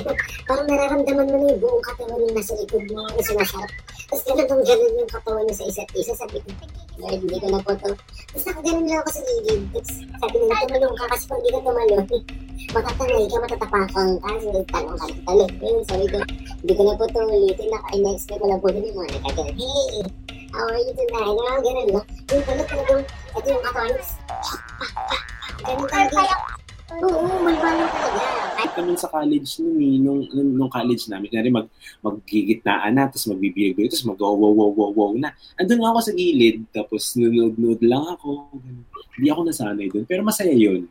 Speaker 6: <laughs> Parang nararamdaman mo na yung buong katawan yung nasa likod mo na sumasarap. Tapos ganun ganun yung katawan niyo sa isa't isa. Sabi ko, Lord, hindi ko na po to. Tapos nakaganon lang ako sa gilid. Tapos sabi nila, tumalong ka kasi kung hindi ka tumalong, matatangay ka, matatapakang ka. So, talong ka, talong. Yun, sabi ko, hindi ko na po to ulitin. Naka-next ko lang po din yung mga. Hey, are you tonight? Yung mga ganun lang. Yung pala talagang, ito yung niyo. Ganun talaga. Oo, may balong talaga. Kahit
Speaker 1: sa college nun eh, nung, nung, nung college namin, kaya mag, maggigitnaan na, tapos magbibigay, tapos mag wow wow wow wow na. Andun lang ako sa gilid, tapos nunood-nood lang ako. Hindi ako nasanay dun, pero masaya yun.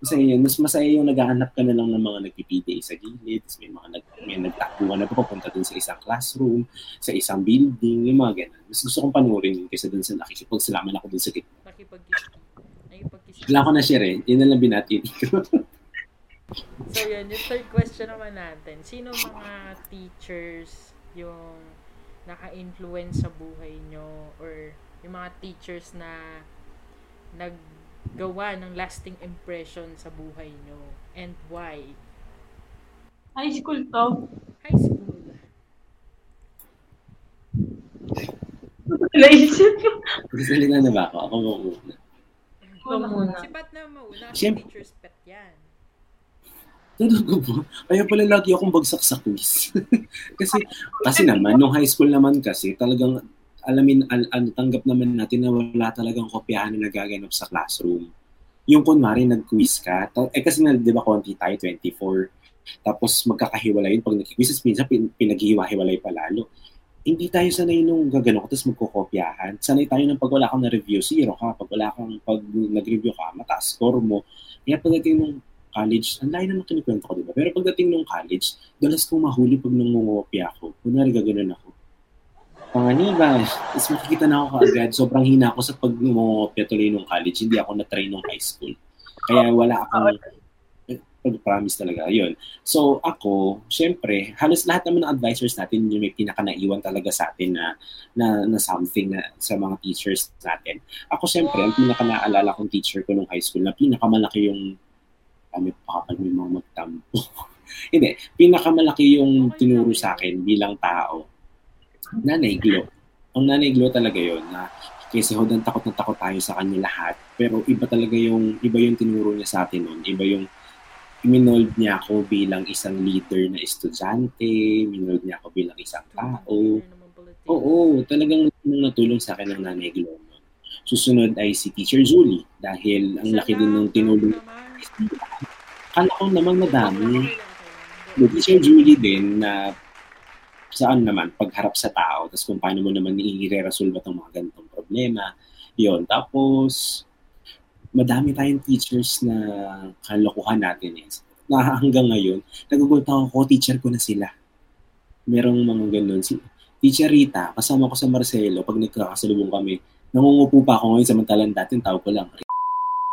Speaker 1: Masaya yun. Mas masaya yung naghahanap ka na lang ng mga nagpipide sa gilid. May mga nag, may nagtakbuhan na papunta dun sa isang classroom, sa isang building, yung mga ganun. Mas gusto kong panoorin yun kaysa dun sa nakikipagsalaman ako dun sa gitna.
Speaker 3: Nakipag-kiss.
Speaker 1: Wala ko na share eh. Yun na lang binati ko. <laughs>
Speaker 3: So, yan. Yung third question naman natin. Sino mga teachers yung naka-influence sa buhay nyo or yung mga teachers na naggawa ng lasting impression sa buhay nyo and why?
Speaker 4: High school to.
Speaker 3: High school.
Speaker 4: Naisip ko.
Speaker 1: Magsalita na ba ako? Ako muna.
Speaker 4: Ikaw muna.
Speaker 3: Si Pat na mauna. Ako
Speaker 1: Siyempre.
Speaker 3: teacher's pet yan.
Speaker 1: Po. Kaya pala lagi akong bagsak sa quiz. <laughs> kasi, kasi naman, nung high school naman kasi, talagang, alamin, al, al, tanggap naman natin na wala talagang kopyahan na nagaganap sa classroom. Yung kunwari, nag-quiz ka, ta- eh kasi na, di ba, konti tayo, 24. Tapos magkakahiwalay yun. Pag nag-quiz, minsan pin, pinaghiwa-hiwalay pa lalo. Hindi tayo sanay nung gagano tapos magkukopyahan. Sanay tayo ng pag wala kang na-review, zero ka. Pag wala kang, pag nag-review ka, mataas score mo. Kaya pagdating nung college, ang layo naman kinikwento ko, di ba? Pero pagdating nung college, dalas kong mahuli pag nangungopia ako. Kunwari gaganon ako. Panganiba, tapos makikita na ako kaagad. Sobrang hina ako sa pag nangungopia tuloy nung college. Hindi ako na-try nung high school. Kaya wala akong pag-promise talaga. Yun. So, ako, syempre, halos lahat naman ng advisors natin, yung may pinaka-naiwan talaga sa atin na, na, na something na, sa mga teachers natin. Ako, syempre, ang pinaka-naalala kong teacher ko nung high school na pinakamalaki yung kami pa kapag may mga magtampo. <laughs> Hindi, pinakamalaki yung tinuro sa akin bilang tao. Nanay Glo. Ang Nanay talaga yon na kasi hodang takot na takot tayo sa kanya lahat. Pero iba talaga yung, iba yung tinuro niya sa atin nun. Iba yung minold niya ako bilang isang leader na estudyante, minold niya ako bilang isang tao. Oo, talagang natulong sa akin ng Nanay Glo. Susunod ay si Teacher Julie dahil ang laki din ng tinulong Kala ko naman madami. Teacher Julie din na saan naman, pagharap sa tao, tapos kung paano mo naman i-resolve itong mga ganitong problema. Yun. Tapos, madami tayong teachers na kalokohan natin eh. Na hanggang ngayon, nagugulat ako, teacher ko na sila. Merong mga ganun. Si Teacher Rita, kasama ko sa Marcelo, pag nagkakasalubong kami, nangungupo pa ako ngayon samantalang dati, tawag ko lang,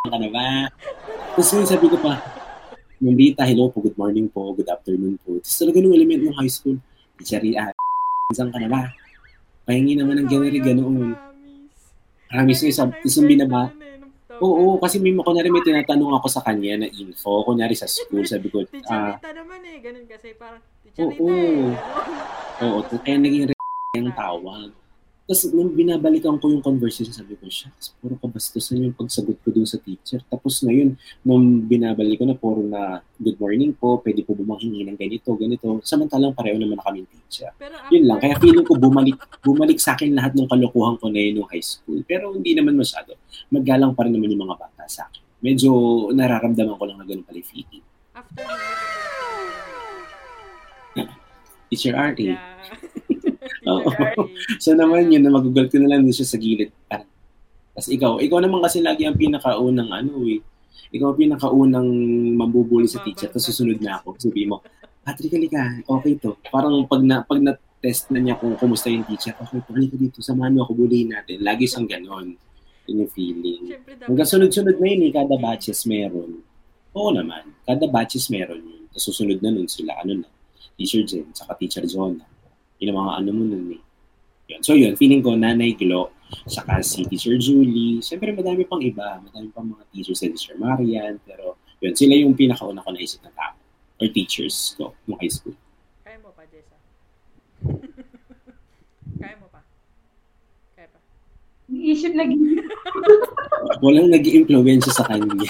Speaker 1: ka na ba? Tapos yun, sabi ko pa, Ma'am hello po, good morning po, good afternoon po. Tapos talaga nung element ng high school, Rita, saan ka na ba? Pahingi naman ng generic ganoon. Promise ko, sabi, tapos yung binaba, Oo, kasi may, kunyari may tinatanong ako sa kanya na info, kunyari sa school, sabi ko, ah,
Speaker 3: Rita naman eh, ganun kasi parang, Teacher
Speaker 1: Oo.
Speaker 3: Eh.
Speaker 1: oo, kaya naging re- yung tawag. Tapos nung binabalikan ko yung conversation, sabi ko, shucks, puro kabastusan yung pagsagot ko dun sa teacher. Tapos ngayon, nung binabalik ko na puro na, good morning po, pwede po ba manghingi ng ganito, ganito. Samantalang pareho naman na kaming teacher.
Speaker 3: Pero
Speaker 1: Yun lang, kaya feeling ko bumalik, bumalik sa akin lahat ng kalokohan ko na yun nung high school. Pero hindi naman masyado. Maggalang pa rin naman yung mga bata sa akin. Medyo nararamdaman ko lang na ganun pala yung feeling.
Speaker 3: After mo,
Speaker 1: Teacher RA.
Speaker 3: yeah. <laughs>
Speaker 1: Oo. So <laughs> naman yun, na magugol ko na lang din siya sa gilid. Parang, Tapos ikaw, ikaw naman kasi lagi ang pinakaunang ano eh. Ikaw ang pinakaunang mambubuli sa teacher, tapos susunod na ako. Sabi mo, Patrick, halika, okay to. Parang pag na, pag na-test na niya kung kumusta yung teacher, okay halika dito, samahan mo ako, bulihin natin. Lagi siyang ganon. Yun yung feeling. Hanggang sunod-sunod na yun eh, kada batches meron. Oo naman, kada batches meron yun. Tapos susunod na nun sila, ano na, Teacher Jen, saka Teacher Jonah. Yun ang mga ano mo nun eh. Yun. So yun, feeling ko, Nanay Glo, saka si Teacher Julie, siyempre madami pang iba, madami pang mga teachers, si Teacher Marian, pero yun, sila yung pinakauna ko naisip na tao or teachers ko nung high school.
Speaker 3: Kaya mo pa, Jessa. <laughs> Kaya mo pa. Kaya pa.
Speaker 4: Isip na <laughs>
Speaker 1: Walang nag influensya sa kanya.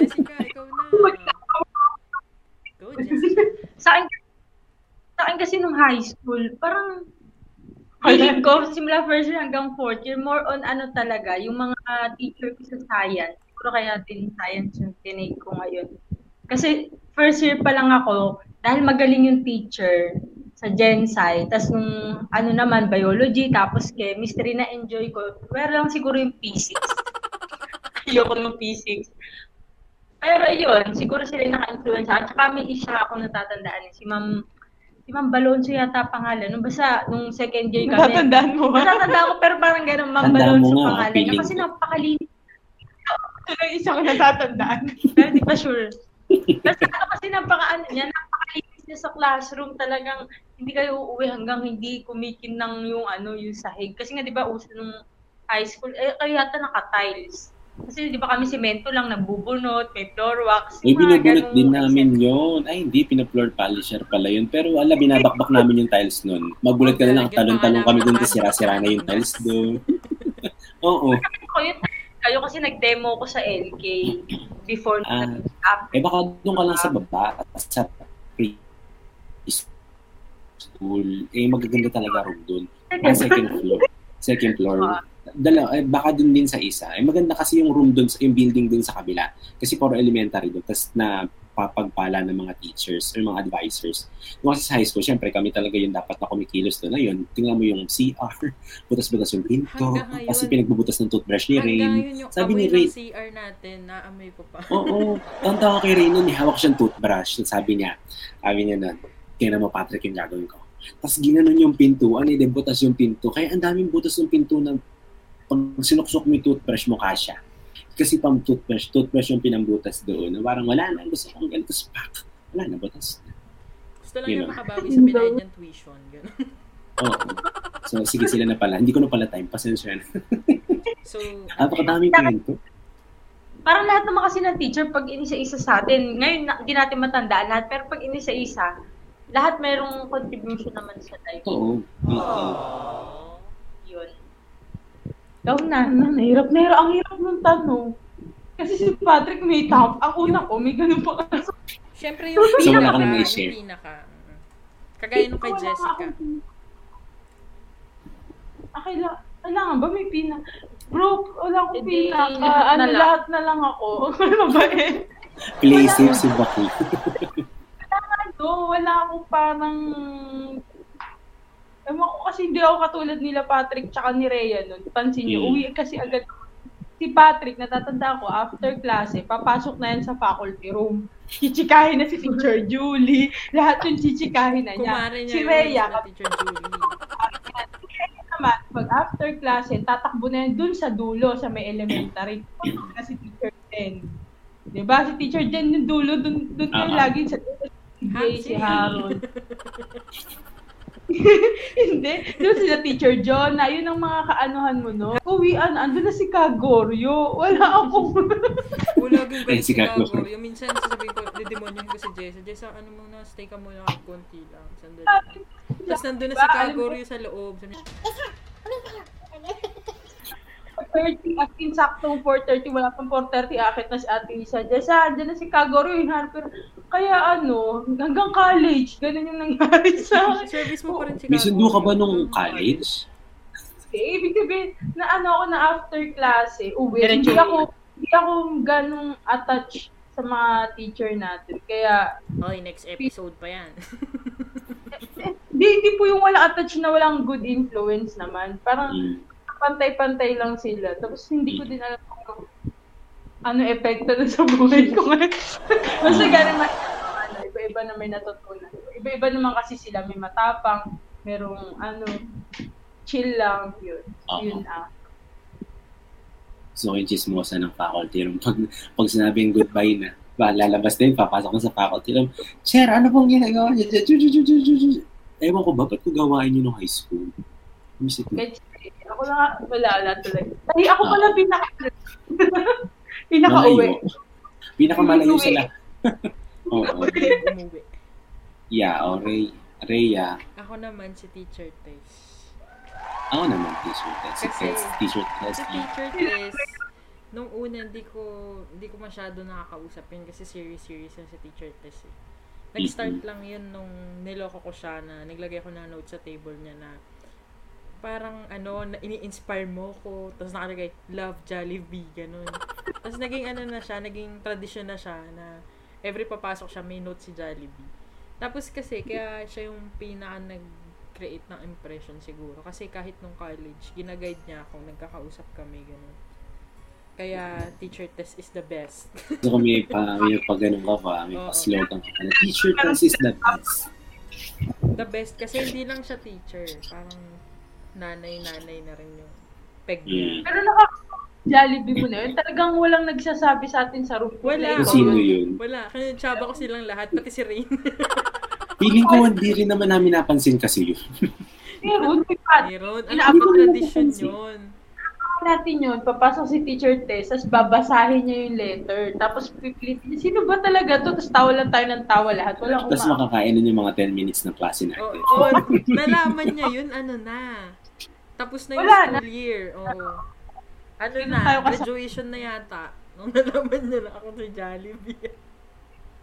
Speaker 3: Jessica, ikaw na. Go, Jessica.
Speaker 4: sa akin, sa akin kasi nung high school, parang feeling ko, simula first year hanggang fourth year, more on ano talaga, yung mga teacher ko sa science. Siguro kaya din science yung tinake ko ngayon. Kasi first year pa lang ako, dahil magaling yung teacher sa Gen Sci, tapos nung ano naman, biology, tapos chemistry na enjoy ko, pero lang siguro yung physics. <laughs> Ayoko ng physics.
Speaker 2: Pero yun, siguro sila yung naka-influence. At saka may isa ako natatandaan, si Ma'am si Ma'am Balonso yata pangalan. Nung basta, nung second year kami.
Speaker 4: Natatandaan mo ba?
Speaker 2: Natatandaan ko, pero parang ganun, Ma'am
Speaker 1: Tandaan mo
Speaker 2: Balonso
Speaker 1: nga,
Speaker 2: pangalan niya. Kasi napakalinis.
Speaker 4: Ito yung isang natatandaan.
Speaker 2: Pero di pa sure. Kasi ano kasi napaka ano niya, napakalinis niya sa classroom. Talagang hindi kayo uuwi hanggang hindi kumikin ng yung ano, yung sahig. Kasi nga di ba uso nung high school, eh kaya yata naka-tiles. Kasi di ba kami semento lang, nagbubunot, may floor wax. Mga
Speaker 1: binubunot din namin yon Ay, hindi, pina-floor polisher pala yun. Pero wala, binabakbak namin yung tiles nun. Magulat ka na lang, talon-talon kami dun, tapos sira-sira na yung tiles doon. <laughs> Oo.
Speaker 2: Kayo kasi nag-demo ko sa LK before
Speaker 1: Ah.
Speaker 2: na after.
Speaker 1: Eh baka doon ka lang sa baba, sa pre school. Eh, magaganda talaga room doon. Mga second floor. Second floor. <laughs> Dala, eh, baka dun din sa isa. Eh, maganda kasi yung room dun, yung building dun sa kabila. Kasi puro elementary doon. Tapos na papagpala ng mga teachers or mga advisors. Yung kasi sa high school, syempre kami talaga yung dapat na kumikilos doon. Ayun, tingnan mo yung CR, <laughs> butas-butas yung pinto, kasi pinagbubutas ng toothbrush ni
Speaker 3: Hanggang
Speaker 1: Rain.
Speaker 3: yun yung
Speaker 1: Sabi ni
Speaker 3: ng
Speaker 1: Ray,
Speaker 3: CR natin, naamoy ko pa.
Speaker 1: Oo. Tanda ko kay Ray nun, hawak siyang toothbrush. Sabi niya, sabi niya nun, tingnan mo Patrick yung gagawin ko. Tapos ginanon yung pinto, ano yung butas yung pinto. Kaya ang daming butas yung pinto na pag sinuksok mo yung toothbrush mo kasya. Kasi pang toothbrush, toothbrush yung pinambutas doon. Na parang wala na, gusto kong ganito spak. Wala na, butas na.
Speaker 3: Gusto lang
Speaker 1: Yun
Speaker 3: niya
Speaker 1: lang.
Speaker 3: makabawi sa binayad niyang tuition. Ganun.
Speaker 1: Oo. So, sige sila na pala. Hindi ko na pala time. Pasensya na.
Speaker 3: So,
Speaker 1: Napakadaming pinto.
Speaker 2: Parang lahat naman kasi ng teacher, pag inisa-isa sa atin, ngayon hindi natin matandaan lahat, pero pag inisa-isa, lahat merong contribution naman sa life.
Speaker 1: Oo. Oo.
Speaker 2: Yun.
Speaker 4: Daw na, na, nahirap, nahirap. Ang hirap ng tanong. Kasi si Patrick may top. Ang una ko, may ganun pa kasi.
Speaker 3: syempre yung
Speaker 1: So,
Speaker 3: pinaka,
Speaker 1: wala na share?
Speaker 3: yung pinaka. Kagaya nung kay
Speaker 4: Wala
Speaker 3: Jessica.
Speaker 4: akong- Ah, kaila- kailangan ba may pina? Bro, wala akong
Speaker 2: Hindi,
Speaker 4: pinaka.
Speaker 2: lahat na
Speaker 4: Ano,
Speaker 2: lang.
Speaker 4: lahat na lang ako. <laughs> Ano ba eh?
Speaker 1: Play safe si Baki.
Speaker 4: Ano, wala akong parang... Ewan ko kasi hindi ako katulad nila Patrick tsaka ni Rhea nun. Pansin niyo,
Speaker 1: Mm.
Speaker 4: uwi kasi agad si Patrick, natatanda ko, after klase, papasok na yan sa faculty room. Chichikahin na si Teacher Julie. Lahat yung chichikahin na niya.
Speaker 3: Kumare niya
Speaker 4: Si Rhea,
Speaker 3: na Teacher Julie.
Speaker 4: naman, pag after klase, tatakbo na yan dun sa dulo, sa may elementary. Na si Teacher Jen. Diba? Si Teacher Jen yung dulo, dun, dun kayo
Speaker 1: Ah.
Speaker 4: lagi sa dulo. Si
Speaker 3: Ha,
Speaker 4: Jay, si
Speaker 3: sige.
Speaker 4: Harold. <laughs> <laughs> Hindi. Doon sila Teacher John, na yun ang mga kaanuhan mo, no? Uwian, andun na si Kagoryo. Wala ako. <laughs>
Speaker 3: Wala yung ganun
Speaker 1: si.
Speaker 3: Yung minsan sasabihin ko, didemonyohin ko si Jessa. Jessa, ano muna, stay ka muna kahit konti lang. Sandali. Tapos nandun na si Kagoryo sa loob. Sabi, niya,
Speaker 4: 30, as in saktong 4.30, wala pang 4.30, akit na si Ate Isa. Jessa, andyan na si Kagoryo, hinahanap ko. Kaya ano, hanggang college, ganun yung nangyari sa akin.
Speaker 3: service mo pa rin si
Speaker 1: May sundo ka ba nung college?
Speaker 4: Eh, ibig sabihin, na ano ako na after klase, uwi,
Speaker 2: Diretso
Speaker 4: hindi
Speaker 2: uwi.
Speaker 4: ako, hindi ako ganong attached sa mga teacher natin. Kaya,
Speaker 3: Okay, next episode pa yan. <laughs>
Speaker 4: di, di po yung wala attached na walang good influence naman. Parang
Speaker 1: Mm.
Speaker 4: Pantay-pantay lang sila. Tapos hindi ko din alam kung ano epekto na sa buhay ko. <laughs> Basta ganun man, ano, iba-iba na may natutunan. Iba-iba naman kasi sila, may matapang, merong ano, chill lang, yun.
Speaker 1: Oo.
Speaker 4: Yun ah.
Speaker 1: So, yung chismosa ng faculty room. Pag, pag sinabing goodbye na, ba, lalabas na yun, papasok na sa faculty room. Sir, ano pong ginagawa ju- Ewan ko ba, ba't ko gawain yun nung high school? Isip
Speaker 4: ako lang, wala, wala tuloy. Ay, ako pala pinaka, <laughs> pinaka
Speaker 1: malayo.
Speaker 4: uwi.
Speaker 1: Pinakamalayo sa lahat. <laughs> Oo.
Speaker 3: Umuwi.
Speaker 1: Yeah, o Ray, Rhea.
Speaker 3: Ako naman si Teacher Tess.
Speaker 1: Ako naman, test. Si
Speaker 3: Kasi-
Speaker 1: test, t-shirt test.
Speaker 3: Si Teacher Tess, nung una, hindi ko, hindi ko masyado nakakausap yun kasi serious-serious yan si Teacher Tess eh. Nag-start lang yun nung niloko ko siya na naglagay ko ng note sa table niya na parang ano, na ini-inspire mo ko. Tapos nakalagay, love Jollibee, ganun. Tapos naging ano na siya, naging tradition na siya na every papasok siya may note si Jollibee. Tapos kasi, kaya siya yung pinaka nag-create ng impression siguro. Kasi kahit nung college, ginaguide niya ako, nagkakausap kami, ganun. Kaya teacher test is the best.
Speaker 1: So kung may pa, may pa ganun ka pa, may
Speaker 3: Oo.
Speaker 1: pa-slogan ka pa teacher test is the best.
Speaker 3: the best kasi hindi lang siya teacher. Parang nanay-nanay na rin yung peg niya.
Speaker 1: Mm.
Speaker 4: Pero naka Jollibee mo na yun. Talagang walang nagsasabi sa atin sa roof.
Speaker 3: Wala.
Speaker 1: Kung sino yun?
Speaker 3: Wala. Kaya tsaba ko silang lahat, pati si Rain. <laughs>
Speaker 1: Feeling ko hindi rin naman namin napansin kasi yun.
Speaker 4: Meron, may pat.
Speaker 3: Meron. Ano ba tradition yun?
Speaker 4: natin yun, papasok si teacher test, tapos babasahin niya yung letter, tapos pipilitin niya, sino ba talaga to? Tapos tawa lang tayo ng tawa lahat, walang
Speaker 1: Tapos
Speaker 4: uma.
Speaker 1: makakain yung mga 10 minutes ng klase
Speaker 3: Oo.
Speaker 1: natin.
Speaker 3: Oh, nalaman niya yun, ano na. Tapos na yung
Speaker 4: Wala
Speaker 3: school year. Oo. Ano
Speaker 4: Sino
Speaker 3: na,
Speaker 4: tayo
Speaker 3: graduation na yata. Nung nalaman niya na ako sa Jollibee.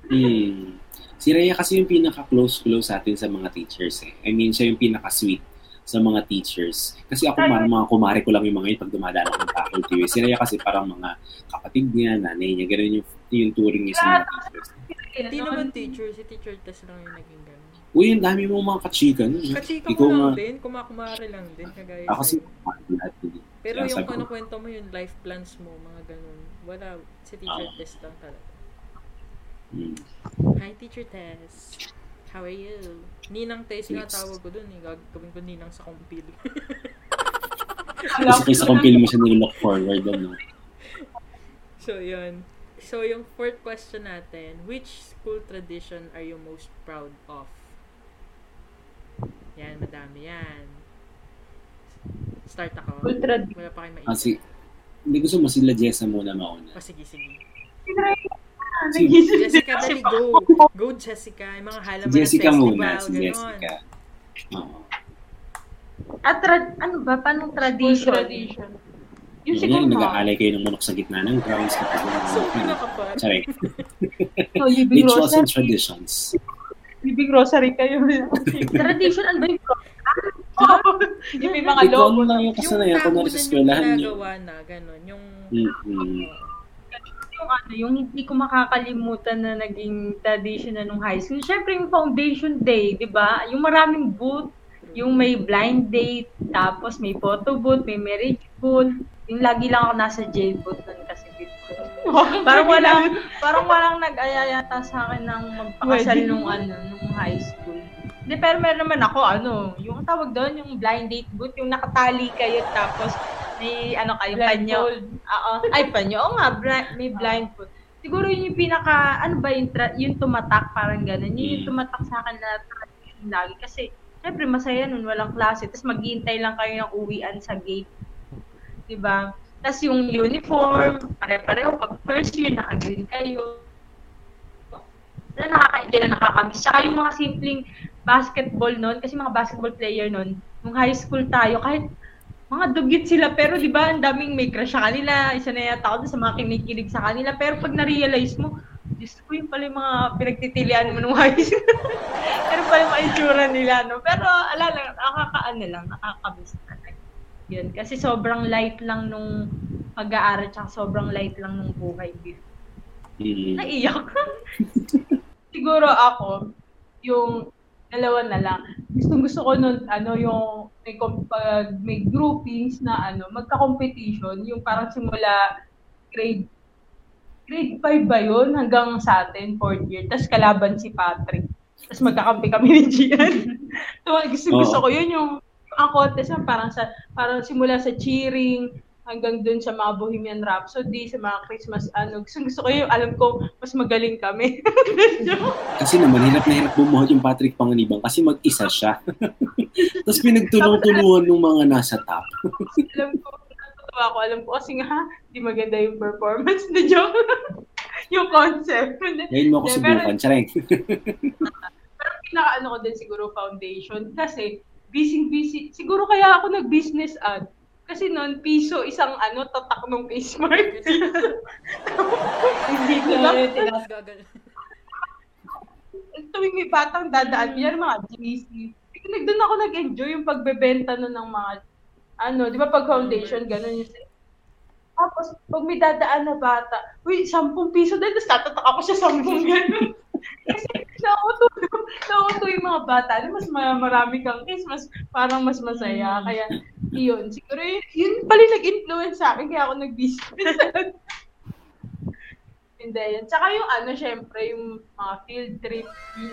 Speaker 1: Hmm. Si Rhea kasi yung pinaka-close-close sa atin sa mga teachers eh. I mean, siya yung pinaka-sweet sa mga teachers. Kasi ako, parang mga kumare ko lang yung mga yun pag dumadaan ako ng faculty. eh. Si Rhea kasi parang mga kapatid niya, nanay niya, gano'n yung, yung touring niya sa mga teachers.
Speaker 3: Hindi naman teacher, si teacher test lang yung naging gano'n.
Speaker 1: Uy, ang dami mong mga kachika nun. eh.
Speaker 3: Kachika
Speaker 1: Ikaw
Speaker 3: mo lang
Speaker 1: nga.
Speaker 3: din, kumakumare lang din, kagaya
Speaker 1: Ako kasi.
Speaker 3: Pero yung ano kwento mo, yung life plans mo, mga ganun. Wala, si teacher
Speaker 1: Ah.
Speaker 3: test lang talaga.
Speaker 1: hmm.
Speaker 3: Hi, teacher Tess. How are you? Ninang Tess nga tawag ko dun eh. Gagawin ko ninang sa kumpil.
Speaker 1: Kasi kaysa kung film mo siya nilook forward doon, no? <laughs>
Speaker 3: so, yun. So, yung fourth question natin, which school tradition are you most proud of? Yan, madami yan. Start ako.
Speaker 4: Ultra
Speaker 3: Wala pa kayo maisip.
Speaker 1: Kasi, hindi gusto mo sila Jessa muna mauna.
Speaker 3: O, sige, sige.
Speaker 1: Si
Speaker 3: Jessica, dali, go. Go, Jessica. Yung mga halaman
Speaker 1: Jessica
Speaker 3: festival,
Speaker 1: muna, si
Speaker 3: ganon.
Speaker 1: Jessica. Oo.
Speaker 2: At tra- ano ba? Paano tradition?
Speaker 4: tradition. Yung
Speaker 1: Yung
Speaker 4: siguro
Speaker 1: yan,
Speaker 4: mga,
Speaker 1: nag-aalay kayo ng manok sa gitna ng grounds kapag <laughs>
Speaker 3: So, pinakapal.
Speaker 1: Sorry.
Speaker 4: no, libing
Speaker 1: Rituals and
Speaker 4: rosary.
Speaker 1: traditions.
Speaker 4: Libing rosary kayo. <laughs>
Speaker 2: Tradition, ano ba yung <laughs>
Speaker 4: yung may mga
Speaker 1: Ikaw
Speaker 4: logo.
Speaker 1: mo lang yung kasanayan ko na rin sa eskwelahan
Speaker 3: yung
Speaker 1: niyo.
Speaker 3: ginagawa na, ganon. Yung,
Speaker 1: Mm-mm.
Speaker 2: yung ano, yung hindi ko makakalimutan na naging tradition na nung high school. Siyempre yung foundation day, di ba? Yung maraming booth, yung may blind date, tapos may photo booth, may marriage booth. Yung lagi lang ako nasa jail booth nun kasi before. Parang walang, parang walang nag-aya yata sa akin ng magpakasal nung ano, nung high school. Hindi, pero meron naman ako, ano, yung tawag doon, yung blind date booth, yung nakatali kayo, tapos may, ano kayo, panyo. Oo. Ay, panyo. Oo nga, bli- may blindfold. Siguro yun yung pinaka, ano ba yung, tra- yung tumatak, parang ganun. Yun yung
Speaker 1: Mm.
Speaker 2: tumatak sa akin na tradition lagi. Kasi, syempre, masaya nun, walang klase. Tapos maghihintay lang kayo ng uwian sa gate. Diba? Tapos yung uniform, pare-pareho. Pag first year, naka-green kayo. Na nakaka-enjoy na nakakamiss. Tsaka yung mga simpleng basketball nun, kasi mga basketball player nun, nung high school tayo, kahit mga dugit sila, pero di ba, ang daming may crush sa kanila, isa na yata ako sa mga kinikilig sa kanila, pero pag na-realize mo, Diyos ko, yung pala yung mga pinagtitilian mo nung high school. <laughs> pero pala yung mga itsura nila, no? Pero, ala lang, nakakaano lang, nakakamiss. Yun, kasi sobrang light lang nung pag-aaral, tsaka sobrang light lang nung buhay before.
Speaker 1: Mm.
Speaker 2: Naiyak. <laughs>
Speaker 4: Siguro ako, yung dalawa na lang. Gusto gusto ko nun, ano, yung may, pag may groupings na ano, magka-competition, yung parang simula grade grade 5 ba yun hanggang sa atin, fourth year. Tapos kalaban si Patrick. Tapos magkakampi kami ni Gian. <laughs> so, gusto, gusto ko yun yung ang contest na parang sa parang simula sa cheering hanggang dun sa mga Bohemian Rhapsody, sa mga Christmas ano. Gusto, gusto ko yung alam ko mas magaling kami. <laughs>
Speaker 1: Kasi naman, hirap na hirap bumuhat yung Patrick Panganiban kasi mag-isa siya. <laughs> Tapos pinagtulong-tulungan ng mga nasa top. <laughs>
Speaker 4: alam ko, natutuwa ako, alam ko kasi nga, di maganda yung performance na joke. yung concept.
Speaker 1: Ngayon mo ako subukan. Tsareng.
Speaker 4: Pero pinaka ano ko din siguro foundation kasi busy-busy. Siguro kaya ako nag-business ad. Kasi noon, piso isang ano, tatak ng face mark.
Speaker 2: Hindi ko <laughs>
Speaker 4: Diba?
Speaker 2: tinatawag.
Speaker 3: Gagal.
Speaker 4: Tuwing may batang dadaan, yan mga GC. Nagdoon ako nag-enjoy yung pagbebenta nun ng mga, ano, di ba pag foundation, gano'n yung tapos, pag may dadaan na bata, uy, 10 piso din, tapos tatatak ako siya 10 gano'n. Kasi nauto, nauto yung mga bata. Mas ma- marami kang kiss, mas parang mas masaya. Kaya, yun. Siguro yun, yun pala nag-influence sa akin, kaya ako nag-business. <laughs> Hindi, yun. Tsaka yung ano, syempre, yung mga field trip.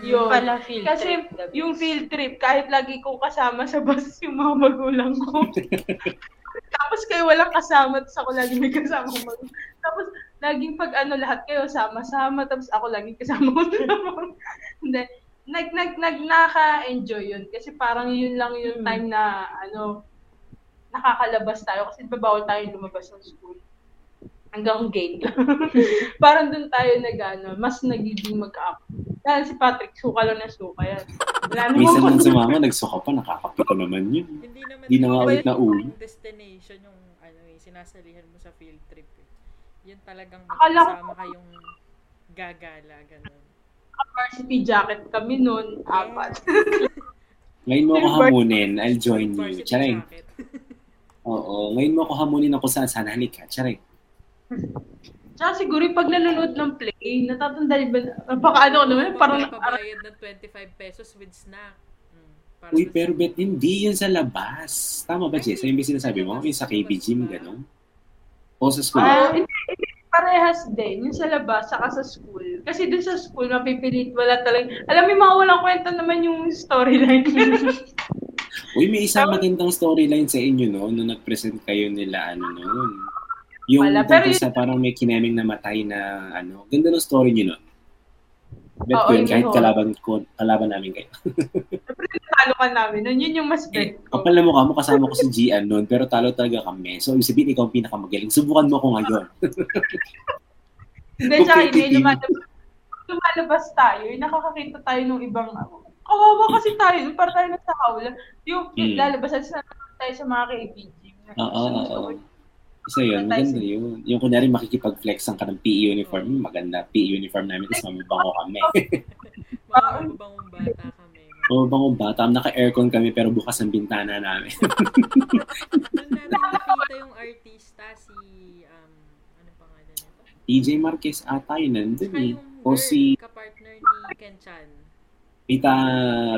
Speaker 4: Yun.
Speaker 2: Pala field
Speaker 4: Kasi
Speaker 2: trip.
Speaker 4: yung field trip, kahit lagi ko kasama sa bus yung mga magulang ko. <laughs> Tapos kayo walang kasama, tapos ako lagi may kasama ko Tapos laging pag ano lahat kayo sama-sama, tapos ako lagi kasama ko <laughs> Hindi. Nag, nag, nag, naka-enjoy yun. Kasi parang yun lang yung time na, ano, nakakalabas tayo. Kasi babawal tayo lumabas ng school. Hanggang gate lang. <laughs> parang dun tayo nag, ano, mas nagiging mag-up. Dahil si Patrick, suka lang na suka yan.
Speaker 1: Minsan lang <laughs> sa mama, nagsuka pa, nakakapito naman yun.
Speaker 3: Hindi naman
Speaker 1: Di na nga ulit na uwi.
Speaker 3: yung destination yung ano eh, sinasalihan mo sa field trip eh. Yun talagang
Speaker 4: ko-
Speaker 3: magkasama kayong gagala, ganun.
Speaker 4: varsity jacket kami noon, apat. <laughs>
Speaker 1: Ngayon mo ako hamunin, I'll join you. Charing. Oo, ngayon mo ako hamunin ako saan saan. Halika, charing.
Speaker 4: Tsaka siguro yung pag nanonood ng play, natatanda ba, napaka ano ko naman, parang,
Speaker 3: Magpapabayad ng 25 pesos with snack. Mm, para
Speaker 1: Uy, pero bet hindi yun sa labas. Tama ba, Jess? Yung sinasabi mo? Yung sa KB gym, gano'n? O sa school?
Speaker 4: ah, hindi, hindi, parehas din, yung sa labas, saka sa school. Kasi dun sa school, mapipilit, wala talagang, alam mo yung mga walang kwenta naman yung storyline. <laughs>
Speaker 1: Uy, may isang magandang storyline sa inyo, no? Nung nag-present kayo nila, ano, noon. Yung
Speaker 4: Wala, pero
Speaker 1: sa parang may kinaming namatay na, ano, ganda ng story nyo, no? Bet ko yun,
Speaker 4: yun
Speaker 1: kahit
Speaker 4: yun.
Speaker 1: kalaban, ko, kalaban namin kayo. <laughs>
Speaker 4: Siyempre, talo ka namin. Nun, yun yung mas
Speaker 1: Eh,
Speaker 4: bet ko.
Speaker 1: kapal na mukha mo, kasama ko si Gian noon, pero talo talaga kami. So, ibig sabihin, ikaw ang pinakamagaling. Subukan mo ako ngayon. <laughs>
Speaker 4: Hindi, tsaka yun, yung lumalabas, lumalabas tayo, nakakakita tayo ng ibang, kawawa kasi tayo, yung para tayo nasa hawla. Yung
Speaker 1: Mm.
Speaker 4: lalabas at sa tayo sa mga KBG.
Speaker 1: Oo, oo, oo. Isa yun, maganda yun. Yung kunyari makikipag-flex ang ka ng PE uniform, hmm, maganda PE uniform namin, tapos mamabango kami. <laughs>
Speaker 3: Mabangong bata kami.
Speaker 1: mamabango bata, naka-aircon kami pero bukas ang bintana namin.
Speaker 3: Doon namin nakita yung artista, si, um, ano pangalan nito?
Speaker 1: TJ Marquez ata yun, nandun eh.
Speaker 3: yung
Speaker 1: O si
Speaker 3: kapartner ni Ken Chan.
Speaker 1: Rita,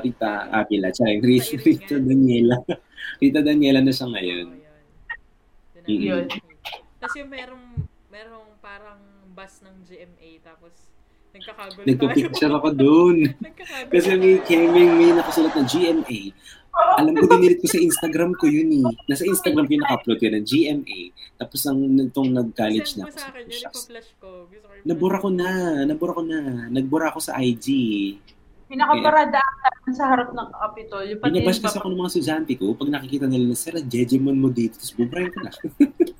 Speaker 1: Rita Avila, tsaka Rita. Daniela. <laughs> Rita Daniela na siya ngayon.
Speaker 3: Oo, yun. Doon namin
Speaker 4: Yun.
Speaker 3: Tapos yung merong, merong parang bus ng GMA, tapos nagkakagulo tayo.
Speaker 1: Nagpa-picture ako dun. <laughs>
Speaker 3: Nagkakagulo
Speaker 1: Kasi may
Speaker 3: tayo.
Speaker 1: Keming may nakasulat na GMA. Alam ko, dinilit ko sa Instagram ko yun eh. Nasa Instagram ko yung naka-upload yun na GMA. Tapos ang itong nag-college na
Speaker 3: sa akin, yun. Gusto ko
Speaker 1: Nabura ko na. Nabura ko na. Nagbura ako sa IG.
Speaker 4: Pinakaparada ata sa harap ng Capitol. Yung pati
Speaker 1: Binabash
Speaker 4: yung
Speaker 1: kasi ako ng mga estudyante ko. Pag nakikita nila na, Sir, Jejemon mo dito. Tapos bubrayin ko na.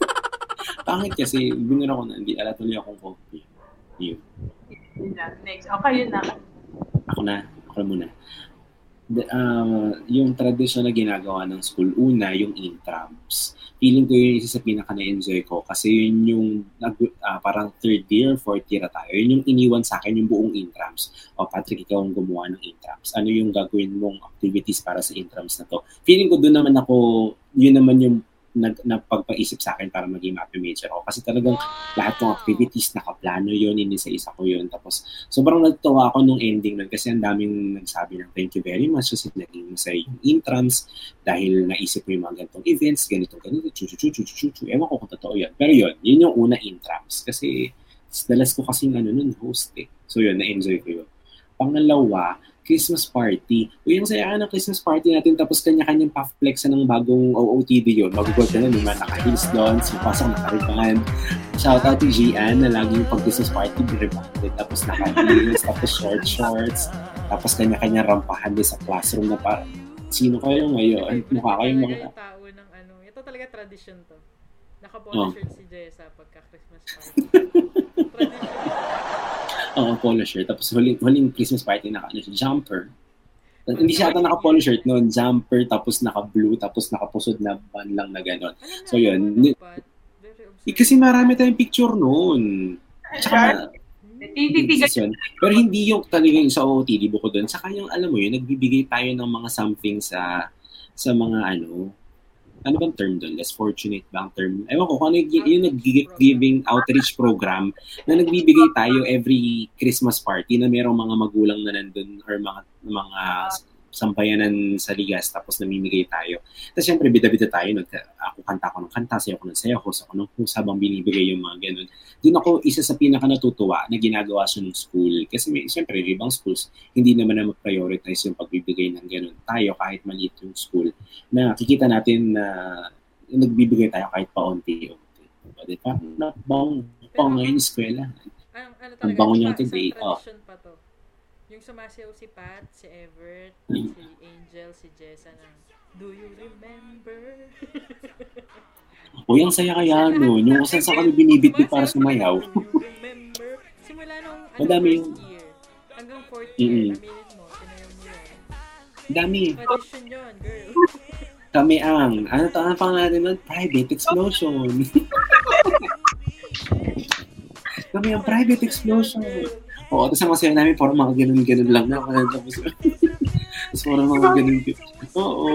Speaker 1: <laughs> Pangit kasi, binura ko na. Hindi, ala tuloy akong copy. Yun.
Speaker 4: Next. Okay, yun na.
Speaker 1: Ako na. Ako na muna. Ah, yung tradition na ginagawa ng school, una, yung intrams. Feeling ko yun isa sa pinaka na-enjoy ko kasi yun yung ah, parang third year, fourth year tayo. Yun yung iniwan sa akin, yung buong intrams. O Patrick, ikaw ang gumawa ng intrams. Ano yung gagawin mong activities para sa intrams na to? Feeling ko doon naman ako, yun naman yung nag, napagpaisip sa akin para maging math major ako. Kasi talagang lahat ng activities, nakaplano yun, inisa-isa ko yun. Tapos, sobrang nagtawa ako nung ending nun kasi ang daming nagsabi ng thank you very much kasi naging masaya yung intrams dahil naisip ko yung mga ganitong events, ganitong ganito, chu chu chu chu chu chu Ewan ko kung totoo yun. Pero yun, yun yung una intrams. Kasi, dalas ko kasing ano nun, host eh. So yun, na-enjoy ko yun. Pangalawa, Christmas party. O yung saya ng Christmas party natin tapos kanya-kanyang pa-flex ng bagong OOTD yun. Magugol ka na naman, naka-heels doon, sumapasok naka-ribbon. Shout out to Gian na laging pag Christmas party, rebonded. Tapos naka-heels, tapos short shorts. Tapos kanya-kanya rampahan din sa classroom na parang, sino kayo ngayon? Mukha kayong mga...
Speaker 3: tao ng ano, ito talaga tradition to.
Speaker 1: Oh.
Speaker 3: Nakapolo shirt si Jessa pagka Christmas party. <laughs> tradition.
Speaker 1: Oo, polo shirt. Tapos huling, huling Christmas party naka ano, siya, jumper. Hindi siya ata naka-polo shirt noon, jumper, tapos naka-blue, tapos nakapusod na ban lang na gano'n.
Speaker 3: Alam
Speaker 1: So, yun.
Speaker 3: ano
Speaker 1: Eh, kasi marami tayong picture noon. Tsaka,
Speaker 4: Tititigan
Speaker 1: yun. Pero hindi yung talaga yung sa OOTD bukod doon. Saka yung, alam mo yun, nagbibigay tayo ng mga something sa sa mga ano, ano bang term doon? Less fortunate ba ang term? Ewan ko, kung ano yung, yung nag-giving outreach program na nagbibigay tayo every Christmas party na merong mga magulang na nandun or mga mga sampayanan sa ligas tapos namimigay tayo. Tapos syempre, bida-bida tayo. Nag, ako kanta ko ng kanta, sayo ko ng sayo, host ako ng host habang binibigay yung mga ganun. Doon ako isa sa pinaka natutuwa na ginagawa siya ng school. Kasi may, syempre, ibang schools, hindi naman na mag-prioritize yung pagbibigay ng ganun. Tayo, kahit maliit yung school, na kikita natin na nagbibigay tayo kahit paunti-unti. Diba? Diba? Nakbang pa ngayon yung eskwela.
Speaker 3: Ang, ano
Speaker 1: Ang
Speaker 3: talaga,
Speaker 1: bango
Speaker 3: di
Speaker 1: niya
Speaker 3: ba,
Speaker 1: today, oh.
Speaker 3: pa to. Yung sumasayaw si Pat, si Everett,
Speaker 1: Hmm.
Speaker 3: si Angel, si Jessa ng Do you remember? <laughs>
Speaker 1: Uy, ang saya kaya nun. Yung kung saan sa kami binibitbit para sumayaw.
Speaker 3: Do you remember? Simula nung ano,
Speaker 1: Madami yung-
Speaker 3: year hanggang fourth year, aminin mo, sinayaw mo yun.
Speaker 1: Dami.
Speaker 3: Tradition yun, girl. <laughs>
Speaker 1: Kami ang, ano to, ano pang natin nun? Private Explosion. <laughs> Kami ang Private Explosion. Oo, tapos ang masaya namin, parang mga ganun-ganun lang na. <laughs> Tapos, tapos parang mga ganun. Oo.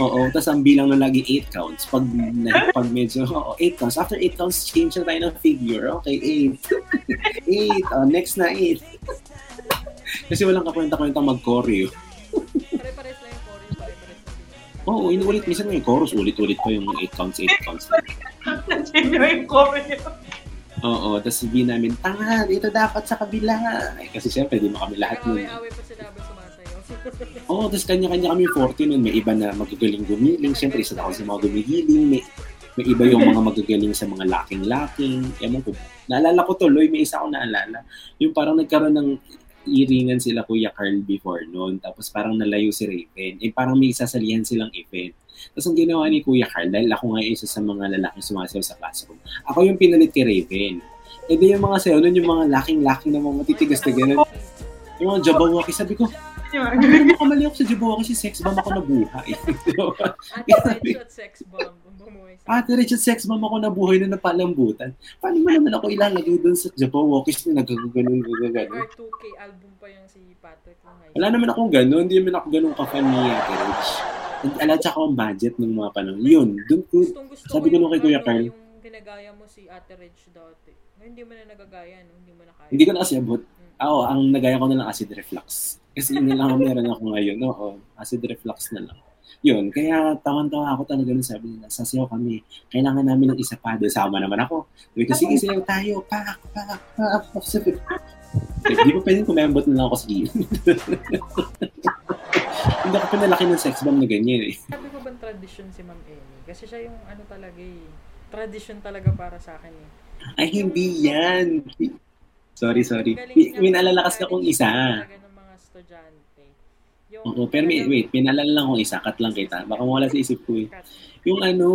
Speaker 1: Oo, tapos ang bilang na lagi 8 counts. Pag, na, pag medyo, oo, 8 counts. After 8 counts, change na tayo ng figure. Okay, 8. 8. Oh, next na 8. Kasi walang kakwenta-kwenta mag-choreo.
Speaker 3: Pare-pares lang yung choreo, pare-pares lang din.
Speaker 1: Oo, inuulit. Minsan may chorus, ulit-ulit pa yung 8 counts, 8 counts.
Speaker 4: Genuine choreo.
Speaker 1: Oo, tapos sabihin namin, tanga, dito dapat sa kabila. Eh, kasi syempre, di mo kami lahat nun.
Speaker 3: Nag-away-away pa sila habang sumasayaw. <laughs>
Speaker 1: Oo, tapos kanya-kanya kami 40 nun. May iba na magagaling gumiling. Syempre, isa na ako sa mga gumigiling. May, may iba yung mga magagaling sa mga lacking-lacking. Ewan ko. Naalala ko tuloy, may isa ako naalala. Yung parang nagkaroon ng iringan sila Kuya Carl before noon. Tapos parang nalayo si Raven. Eh parang may sasalihan silang event. Tapos ang ginawa ni Kuya Carl, dahil ako nga isa sa mga lalaking sumasayaw sa classroom, ako yung pinalit kay Raven. E di yung mga sayaw nun, yung mga lacking-lacking na mga matitigas na gano'n. Yung mga jabawaki, sabi ko, hindi ko mali ako sa jabawaki, si sex bomb ako nabuhay.
Speaker 3: Ate Rich at sex bomb.
Speaker 1: Ate Richard, sex bomb ako nabuhay na napalambutan. Paano mo naman ako ilalagay doon sa jabawakis na nagagaganon, gagaganon?
Speaker 3: R2K album pa yung si Patrick
Speaker 1: Wala naman akong ganun, hindi naman ako ganun ka-fan ni Ate Rich. Alam tsaka ang budget ng mga panahon. Yun, doon ko, Sabi ko nung kay Kuya Carl.
Speaker 3: Yung ginagaya mo si Ate Rich dati. Ngayon hindi mo na nagagaya, no? hindi mo na kaya.
Speaker 1: hindi ko na kasi abot. Oo, ang nagaya ko na lang acid reflux. Kasi yun lang ang meron ako ngayon. Oo, acid reflux na lang. Yun, kaya tawan-tawa ako talaga nung sabi nila, sasayaw kami. Kailangan namin ng isa pa. Doon sama naman ako. Sabi ko, sige, sayaw tayo. Pak, pak, pak. pak. Sabi ko, eh, di ba pwedeng kumembot na lang ako sa gilid? <laughs> Hindi ako pinalaki ng sex bomb na ganyan eh.
Speaker 3: Sabi ko bang tradition si Ma'am Amy? Kasi siya yung ano talaga eh. Tradition talaga para sa akin eh.
Speaker 1: Ay, hindi yan. Sorry, sorry. Kasi
Speaker 3: mag-encourage
Speaker 1: akong isa.
Speaker 3: Ng mga estudyante. Yung
Speaker 1: Oo, pero may, wait, pinalala lang akong isa. Cut lang kita. Baka mawala sa isip ko eh. Yung ano,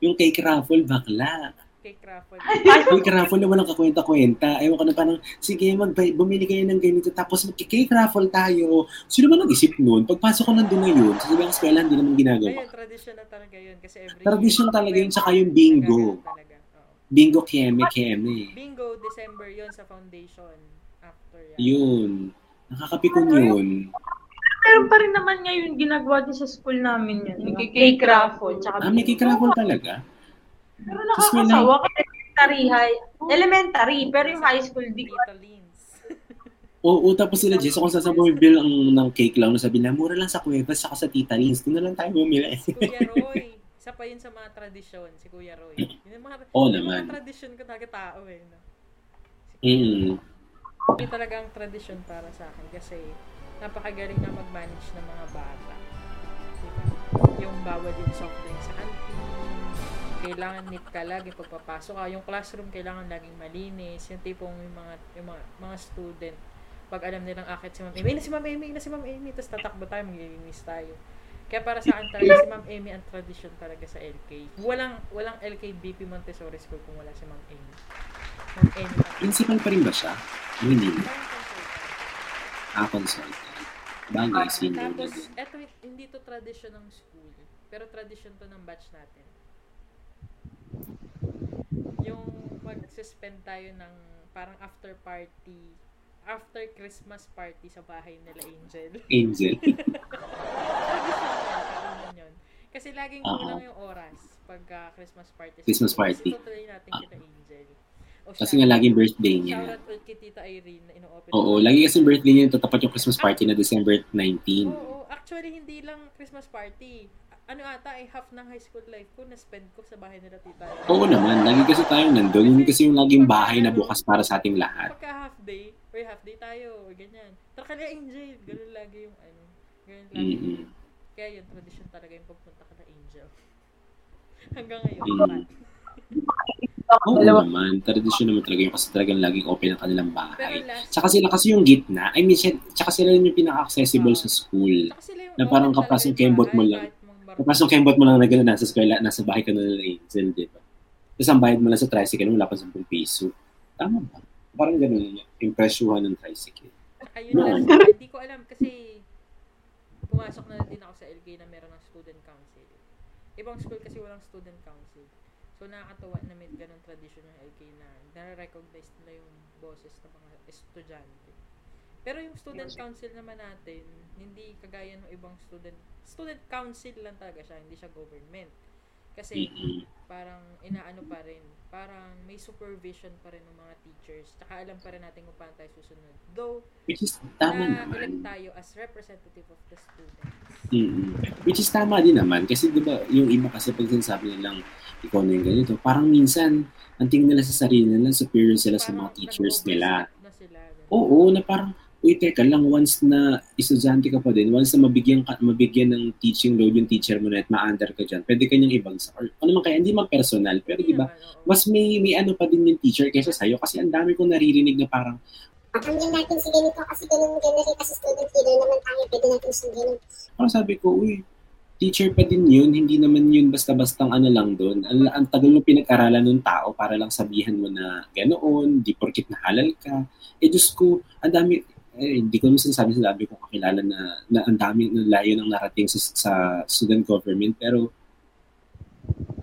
Speaker 1: yung cake raffle, bakla.
Speaker 3: Kay Crawford.
Speaker 1: Cake raffle na walang kakwenta-kwenta. Ewan ko na parang, sige, mag bumili kayo ng ganito. Tapos mag-cake raffle tayo. Sino ba nag-isip nun? Pagpasok ko nandun na yun, sa ibang eskwela, hindi naman ginagawa.
Speaker 3: Ayun, tradition na talaga yun. Kasi every
Speaker 1: Tradition talaga yun, tsaka yung bingo. Bingo keme, keme.
Speaker 3: Bingo, December yun sa foundation. After yan.
Speaker 1: Yun. Nakakapikon yun.
Speaker 4: Meron pa rin naman ngayon ginagawa din sa school namin yun. May cake raffle. Tsaka
Speaker 1: Ah, may cake raffle talaga?
Speaker 4: Pero nakakasawa kasi elementary high. Elementary, pero yung high school di ko. <laughs>
Speaker 1: Oo, tapos sila Jess, kung saan sa bumibili ang ng cake lang, sabi na, mura lang sa Cuevas, saka sa Tita Lins. Doon na lang tayo bumili.
Speaker 3: Si Kuya Roy. Isa pa yun sa mga tradisyon, si Kuya Roy. Yun <clears throat> yung mga,
Speaker 1: Oo
Speaker 3: yung
Speaker 1: naman.
Speaker 3: mga tradisyon ko talaga tao eh. No?
Speaker 1: Mm.
Speaker 3: Yun talaga ang tradisyon para sa akin kasi napakagaling na mag-manage ng mga bata. Diba? Yung bawal yung soft drink sa canteen, kailangan neat ka lagi pagpapasok ka. Yung classroom kailangan laging malinis. Yung tipong yung mga, yung mga, mga student, pag alam nilang akit si Ma'am Amy, na si Ma'am Amy, na si Ma'am Amy, tapos tatakbo tayo, maglilinis tayo. Kaya para sa akin talaga si Ma'am Amy ang tradition talaga sa LK. Walang walang LK BP Montessori School kung wala si Ma'am Amy. Ma'am Amy.
Speaker 1: Principal pa rin ba siya? Hindi. Ah, consultant. Bagay, senior na
Speaker 3: Tapos, eto, hindi to tradition ng school. Pero tradition to ng batch natin. Yung mag-suspend tayo ng parang after party, after Christmas party sa bahay nila Angel.
Speaker 1: Angel. <laughs>
Speaker 3: Kasi laging
Speaker 1: Oo.
Speaker 3: kulang yung oras pagka Christmas party.
Speaker 1: Christmas party.
Speaker 3: Kasi tutuloy natin kita Angel. O,
Speaker 1: Kasi nga laging birthday niya.
Speaker 3: Shoutout ulit kay Tita Irene na ino-open.
Speaker 1: Oo, lagi kasi birthday niya tatapat yung Christmas party na December 19.
Speaker 3: Oo, actually hindi lang Christmas party. Ano ata ay half ng high school life ko na spend ko sa bahay nila Tita.
Speaker 1: Oo naman, lagi kasi tayo nandun. Yun kasi yung laging bahay na bukas para sa ating lahat.
Speaker 3: Pagka half day, or half day tayo, or ganyan. Tara ka na Angel, ganun lagi yung ano. Ganun lagi.
Speaker 1: Mm-mm.
Speaker 3: Kaya yun, tradition talaga yung pagpunta ka na Angel. <laughs> Hanggang ngayon.
Speaker 1: Mm. Oo
Speaker 2: Dalawa.
Speaker 1: naman, tradisyon naman talaga yun kasi talagang laging open ang kanilang bahay.
Speaker 3: last,
Speaker 1: Tsaka sila kasi yung gitna, I mean, siya- tsaka sila yun yung pinaka-accessible sa school.
Speaker 3: Sila yung
Speaker 1: Na parang
Speaker 3: yung
Speaker 1: kembot mo lang. Tapos yung kembot mo lang na gano'n, nasa eskwela, nasa bahay ka na nila Angel, di ba? Tapos ang bayad mo lang sa tricycle, wala pa 10 piso. Tama ba? Parang gano'n yung impresyuhan ng tricycle.
Speaker 3: Ayun
Speaker 1: No.
Speaker 3: lang. Hindi ko alam kasi pumasok na din ako sa LK na meron ng student council. Ibang school kasi walang student council. So nakakatawa na may ganun tradition ng LK na nare-recognize nila yung boses ng mga estudyante. Pero yung student council naman natin, hindi kagaya ng ibang student student council lang talaga siya, hindi siya government. Kasi parang inaano pa rin, parang may supervision pa rin ng mga teachers. Tsaka alam pa rin natin kung paano tayo susunod. Though,
Speaker 1: Which is tama
Speaker 3: na
Speaker 1: naman.
Speaker 3: tayo as representative of the students.
Speaker 1: mm Which is tama din naman. Kasi di ba, yung iba kasi pag sinasabi nilang ikaw na yung ganito, parang minsan, ang tingin nila sa sarili nila, superior sila sa mga
Speaker 3: Parang
Speaker 1: teachers nila.
Speaker 3: Na sila.
Speaker 1: Oo, na parang, uy, teka lang, once na estudyante ka pa din, once na mabigyan, ka, mabigyan ng teaching load yung teacher mo na at ma-under ka dyan, pwede ka niyang ibagsak. Or ano man kaya, hindi man personal, pero di ba, mas may, may ano pa din yung teacher kaysa sa'yo kasi ang dami kong naririnig na parang,
Speaker 6: Patanggal natin si ganito kasi ganun ganun rin kasi student leader naman tayo. Pwede natin sundin.
Speaker 1: parang sabi ko, uy, teacher pa din yun, hindi naman yun basta-bastang ano lang doon. Ang, ang tagal mo pinag-aralan ng tao para lang sabihan mo na ganoon, di porkit na halal ka. Eh, Diyos ko, ang dami, eh, hindi ko naman sinasabi sa dami ko kakilala na, na ang dami na layo ng narating sa, sa student government, pero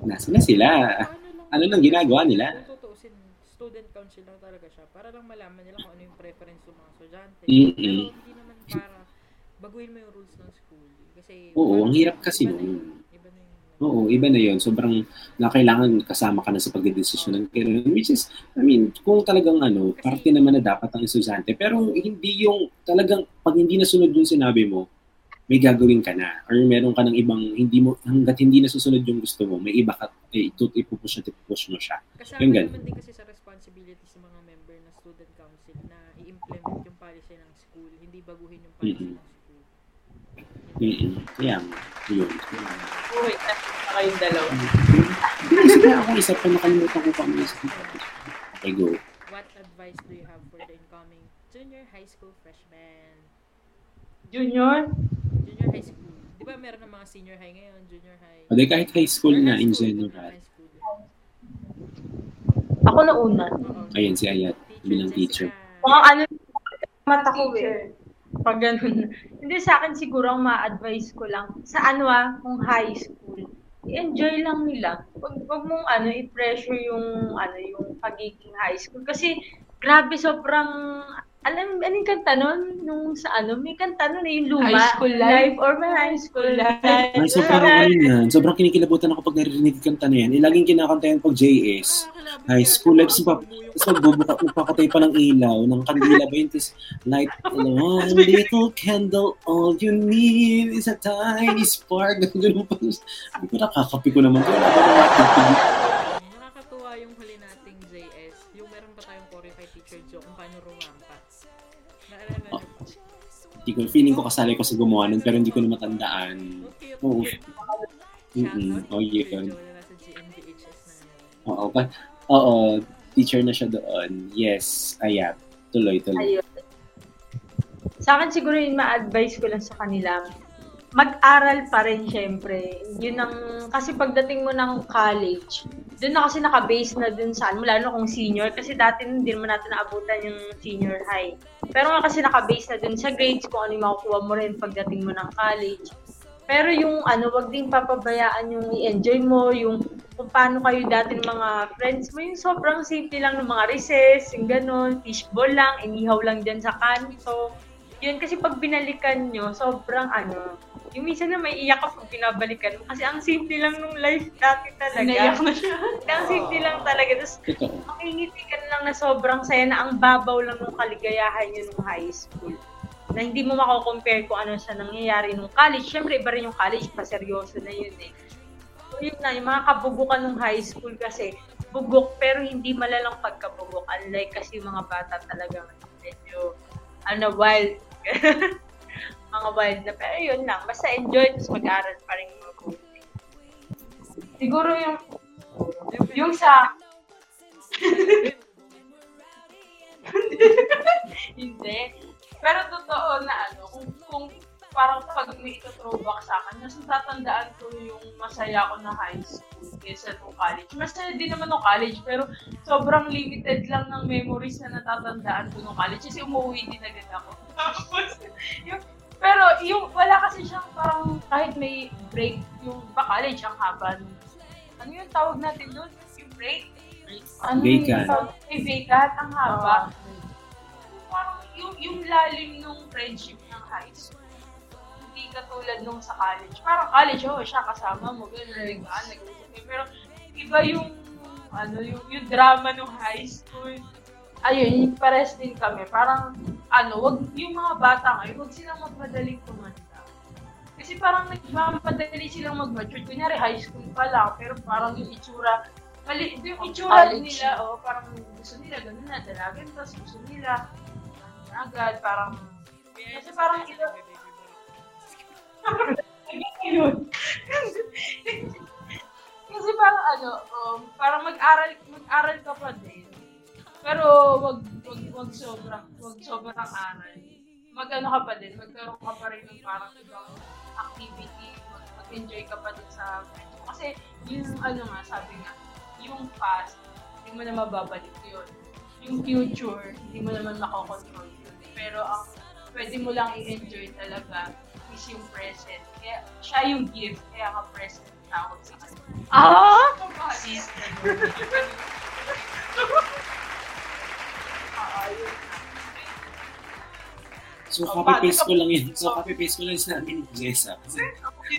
Speaker 1: nasa na sila. ano lang ginagawa nila?
Speaker 3: Tutuusin, student council lang talaga siya para lang malaman nila kung ano yung preference ng mga estudyante.
Speaker 1: Mm-mm.
Speaker 3: Pero hindi naman para baguhin mo yung rules ng school. Kasi
Speaker 1: Oo, ang hirap kasi nun.
Speaker 3: yun. Iba na yun.
Speaker 1: Oo, iba na yun. Sobrang na kailangan kasama ka na sa pagdedesisyon ng career. Which is, I mean, kung talagang ano, parte naman na dapat ang estudyante. Pero hindi yung talagang, pag hindi nasunod yung sinabi mo, may gagawin ka na. Or meron ka ng ibang, hindi mo, hanggat hindi nasusunod yung gusto mo, may iba ka, eh, ito, ipupush at ipupush mo siya.
Speaker 3: Kasama
Speaker 1: Yung ganun.
Speaker 3: naman din kasi sa responsibility sa mga member ng student council na i-implement yung policy ng school, hindi baguhin yung policy
Speaker 1: Mm-mm.
Speaker 3: ng.
Speaker 1: Mm-mm. Kaya, yun.
Speaker 2: Uy, nasa na kayong dalawa.
Speaker 1: Isa na ako, isa pa nakalimutan ko pa ano isa. Okay, go.
Speaker 3: What advice do you have for the incoming junior high school freshmen?
Speaker 2: Junior?
Speaker 3: Junior high school. Di ba meron ng mga senior high ngayon, junior high?
Speaker 1: O, di kahit high school na
Speaker 3: high
Speaker 1: in
Speaker 3: school,
Speaker 1: general.
Speaker 2: Ako na una.
Speaker 1: Ayun, si Ayat, bilang teacher.
Speaker 2: Mga ano, mata ko eh. Pag ganun. <laughs> Hindi sa akin siguro ang ma-advise ko lang. Sa ano ah, kung high school, i-enjoy lang nila. Wag, wag mong ano, i-pressure yung ano, yung pagiging high school. Kasi grabe sobrang alam, anong kanta nun? Nung sa ano, may kanta nun eh, yung luma.
Speaker 4: High school life?
Speaker 2: or may high school life.
Speaker 1: Ay, sobrang ano yan. Sobrang kinikilabutan ako pag naririnig yung kanta na yan. Eh, laging kinakanta yan pag JS. High school life. Tapos, tapos magbubuka, magpakatay pa ng ilaw, ng kandila ba yun? Tapos, light one little candle, all you need is a tiny spark. <laughs> Ganun pa. Sabi ko, nakakapi ko naman. Hindi ko, feeling ko kasali ko sa gumawa nun, pero hindi ko na matandaan.
Speaker 3: Okay,
Speaker 1: Oo. Oh,
Speaker 3: GMDHS na ngayon.
Speaker 1: Oo, pa, oo, teacher na siya doon. Yes, ayan. Tuloy, tuloy.
Speaker 2: Ayun. Sa akin siguro yung ma-advise ko lang sa kanila, mag-aral pa rin syempre. Yun ang, kasi pagdating mo ng college, doon na kasi naka-base na dun sa, ano, lalo kung senior, kasi dati hindi naman natin naabutan yung senior high. Pero nga kasi naka-base na dun sa grades, kung ano yung makukuha mo rin pagdating mo ng college. Pero yung ano, wag din papabayaan yung i-enjoy mo, yung kung paano kayo dati ng mga friends mo, yung sobrang simple lang ng mga recess, yung ganun, fishball lang, inihaw lang dyan sa kanto. Yun, kasi pag binalikan nyo, sobrang ano, yung minsan na may iyak ka pag binabalikan mo. Kasi ang simple lang nung life dati talaga.
Speaker 4: Naiyak na siya.
Speaker 2: ang simple lang talaga. Tapos, <laughs> makingiti ka lang na sobrang saya na ang babaw lang ng kaligayahan yun nung high school. Na hindi mo mako-compare kung ano sa nangyayari nung college. Siyempre, iba rin yung college, pa seryoso na yun eh. So, yun na, yung mga kabugukan nung high school kasi, bugok pero hindi malalang pagkabugok. Unlike kasi yung mga bata talagang medyo, ano, wild. <laughs> mga wild na. Pero yun lang, basta enjoy, tapos mag-aral pa rin mabuti.
Speaker 4: Siguro yung, yung sa, <laughs> hindi. Pero totoo na ano, kung, kung parang pag may ito throwback sa akin, mas natatandaan ko yung masaya ko na high school kaysa nung college. Masaya din naman nung college, pero sobrang limited lang ng memories na natatandaan ko nung college kasi umuwi din agad ako. <laughs> Tapos, yung, pero yung wala kasi siyang parang kahit may break yung pa college ang haba ano yung tawag natin doon? Yung break? Ano yung
Speaker 1: Vacant.
Speaker 4: tawag? May vacant, ang haba. Parang yung, yung lalim nung friendship ng high school. Hindi katulad nung sa college. Parang college, oh, siya kasama mo, gano'n, nag-usap kayo. Pero iba yung, ano, yung, yung drama nung high school. Ayun, yung pares din kami. Parang, ano, wag, yung mga bata ngayon, wag silang magmadaling tumanda. Kasi parang nagmamadali silang mag-mature. Kunyari, high school pa lang, pero parang yung itsura, mali, yung itsura
Speaker 2: College.
Speaker 4: nila, oh, parang gusto nila, ganun na, dalagan, tapos gusto nila, agad, parang, kasi parang ito. <laughs> Kasi parang ano, um, parang mag-aral, mag-aral ka pa din. Pero wag wag wag sobrang wag sobrang aral. Mag-ano ka pa din, magkaroon ka pa rin ng parang ibang activity, mag- mag-enjoy ka pa din sa friends mo. Kasi yung ano nga, sabi nga, yung past, hindi mo na mababalik yun. Yung future, hindi mo naman makokontrol yun. Pero ang pwede mo lang i-enjoy talaga is yung present. Kaya siya yung gift, kaya ka present tawag sa kanya.
Speaker 2: Ah!
Speaker 4: Sis, <laughs>
Speaker 1: So, copy-paste ko lang yun. So, copy-paste ko lang yung sinabi ni Jessa. Kasi,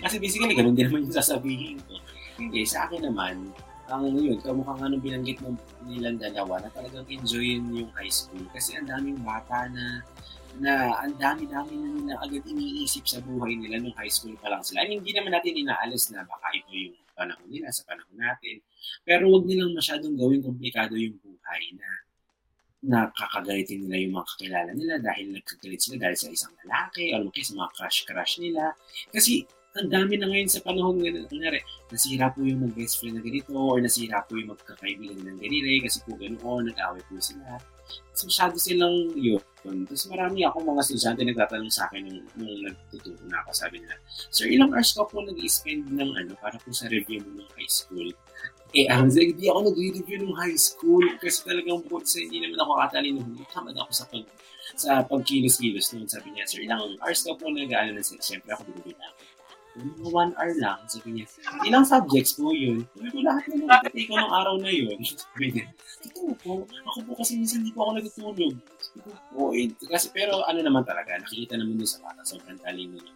Speaker 1: kasi basically, ganun din naman yung sasabihin ko. Hindi, sa akin naman, ang yun, kamukha nga nung binanggit mo nilang dalawa na talagang enjoyin yung high school. Kasi ang daming bata na na ang dami-dami na nila agad iniisip sa buhay nila nung high school pa lang sila. I mean, hindi naman natin inaalis na baka ito yung panahon nila sa panahon natin. Pero wag nilang masyadong gawing komplikado yung buhay na nakakagalitin nila yung mga kakilala nila dahil nagkagalit sila dahil sa isang lalaki o kaya sa mga crush-crush nila. Kasi ang dami na ngayon sa panahon ngayon. Kunyari, nasira po yung mag-best friend na ganito or nasira po yung magkakaibigan ng ganire kasi po ganoon, nag-away po sila. Mas masyado silang yun. Tapos marami akong mga estudyante nagtatanong sa akin nung, nung nagtuturo na ako. Sabi nila, Sir, ilang hours ka po nag-spend ng ano para po sa review mo ng high school? Eh, ang hindi ako nag-review ng high school kasi talagang po sa hindi naman ako katalino. Hindi tamad ako sa pag sa pagkilos-kilos noon. Sabi niya, Sir, ilang hours ka po nag-ano na sir? Siyempre ako bibigyan ako. One hour lang. Sabi niya, ilang subjects po yun? Sabi ko, lahat na lang take ko ng araw na yun. <laughs> Sabi niya, totoo po. Ako po kasi minsan hindi po ako nagtutulog. Sabi ko, "Oo, eh." kasi pero ano naman talaga, nakikita naman doon sa bata, sobrang talino naman.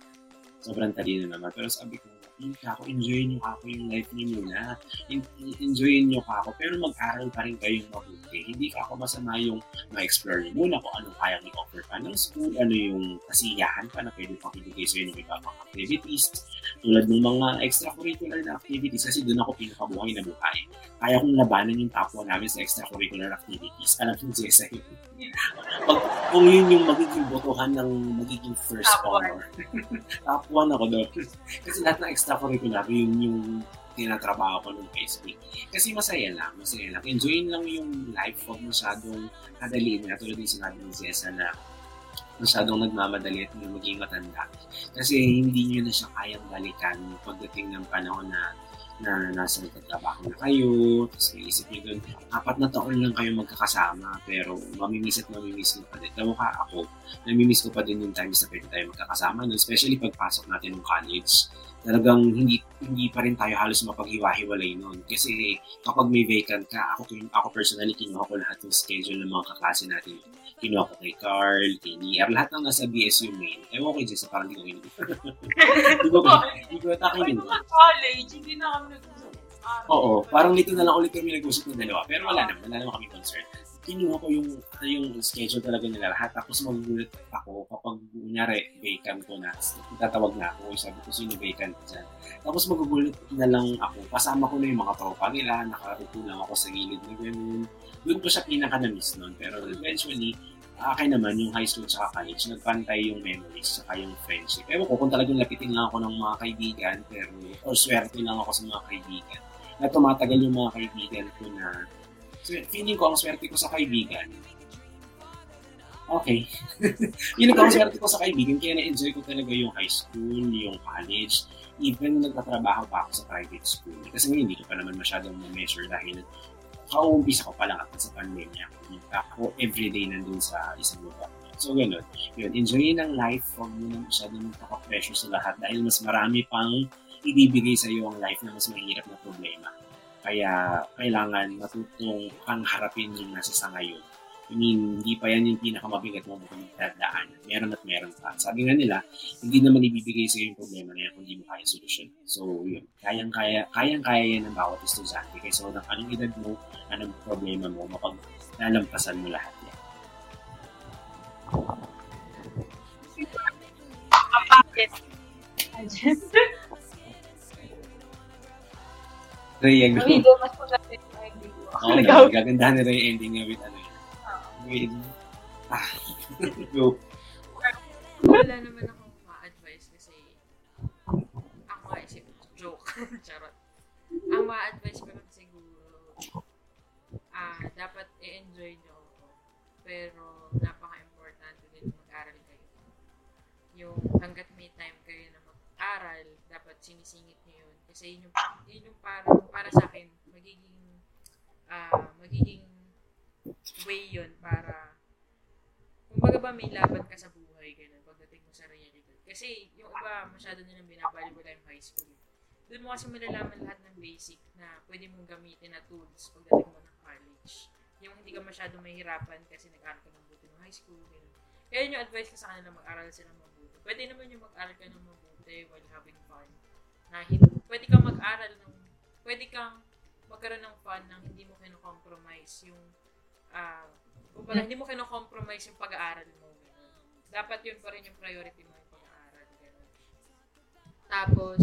Speaker 1: Sobrang talino naman. Pero sabi ko, "Hmm, kako, enjoy nyo kako yung life niyo. En- Enjoy nyo kako, pero mag-aral pa rin kayong mabuti. Hindi kako masama yung ma-explore nyo muna kung anong kayang i-offer pa ng school, ano yung kasiyahan pa na pwede pang ibigay sa'yo ng iba pang activities. Tulad ng mga extracurricular na activities kasi doon ako pinakabuhay na buhay. Kaya kong labanan yung 1 namin sa extracurricular activities. Alam mo, Jessa, <laughs> yun. Pag, kung yun yung magiging botohan ng magiging first
Speaker 4: one.
Speaker 1: honor. top 1 ako doon. <laughs> Kasi lahat ng extracurricular, yun yung tinatrabaho ko nung Facebook. Kasi masaya lang, masaya lang. Enjoyin lang yung life, huwag masyadong kadaliin na. Tulad yung sinabi ni Jessa na masyadong nagmamadali at maging matanda. Kasi hindi nyo na siya kayang balikan pagdating ng panahon na na nasa nagtatrabaho na kayo, tapos may isip nyo doon, apat na taon lang kayo magkakasama, pero mamimiss at mamimiss nyo pa din. Tama ka ako, namimiss ko pa din yung times na pwede tayo magkakasama, no? especially pagpasok natin ng college. talagang hindi hindi pa rin tayo halos mapaghiwa-hiwalay noon. Kasi kapag may vacant ka, ako, ako personally, kinuha ko lahat ng schedule ng mga kaklase natin. Kinuha ko kay Carl, kay Nier, lahat ng nasa BSU main. Ewan ko kay Jessa, parang hindi ko kinuha. <laughs> Hindi ko hindi ko kinuha.
Speaker 4: mga college, hindi na kami. Ah,
Speaker 1: Oo, parang dito na lang ulit kami nag-usap ng dalawa. Pero wala naman, wala naman kami concern. Kinuha ko yung, yung schedule talaga nila lahat. Tapos magugulat ako kapag, kunyari, vacant ko na. Tatawag na ako, sabi ko, sino vacant dyan? Tapos magugulat na lang ako. Kasama ko na yung mga tropa nila, nakaruto lang ako sa gilid na ganun. Doon ko siya pinaka-na-miss nun. Pero eventually, akin naman, yung high school sa college, nagpantay yung memories saka yung friendship. Ewan ko kung talagang lapitin lang ako ng mga kaibigan, pero, or swerte lang ako sa mga kaibigan na tumatagal yung mga kaibigan ko na so, feeling ko ang swerte ko sa kaibigan okay <laughs> ko ang swerte ko sa kaibigan kaya na-enjoy ko talaga yung high school, yung college even nung nagtatrabaho pa ako sa private school kasi ngayon hindi ko pa naman masyadong ma-measure dahil kauumpisa ko pa lang at sa pandemya ako everyday nandun sa isang lugar So, gano'n. Yun, enjoyin ang life. Huwag mo na masyadong magkaka-pressure sa lahat dahil mas marami pang ibibigay sa iyo ang life na mas mahirap na problema. Kaya, kailangan matutong kang harapin yung nasa sa ngayon. I mean, hindi pa yan yung pinakamabigat mo mukhang dadaan. Meron at meron pa. Sabi nga nila, hindi naman ibibigay sa yung problema na yan kung hindi mo kaya solusyon. So, yun. Kayang-kaya, kayang-kaya yan ng bawat estudyante. Kaya so, ng anong edad mo, anong problema mo, mapaglalampasan mo lahat yan. Ray, ang
Speaker 4: ko.
Speaker 1: Oo, oh, gagandahan nila yung ending niya with ano yun. With, ah, go.
Speaker 3: Wala naman akong ma-advise kasi ako nga isip, joke, <laughs> charot. Ang ma-advise ko lang siguro, ah, dapat i-enjoy nyo ako. Pero napaka-importante din mag-aral kayo. Yung hanggat may time kayo na mag-aral, dapat sinisingit nyo yun. Kasi yun yung, yun yung parang, para sa akin, magiging, ah, magiging way yun para kumbaga ba may laban ka sa buhay ganun pagdating mo sa realidad. Kasi yung iba masyado nilang binabaliwala yung high school. Doon mo kasi malalaman lahat ng basic na pwede mong gamitin na tools pagdating mo ng college. Yung hindi ka masyado mahirapan kasi nag-aral ka ng buti ng high school. Ganun. Kaya yun yung advice ko sa kanila mag-aral sila mabuti. Pwede naman yung mag-aral ka ng mabuti while having fun. Na hindi, pwede kang mag-aral ng, pwede kang magkaroon ng fun nang hindi mo kinocompromise yung ah, kumbaga, hindi mo kino-compromise yung pag-aaral mo. Dapat yun pa rin yung priority mo yung pag-aaral. Tapos,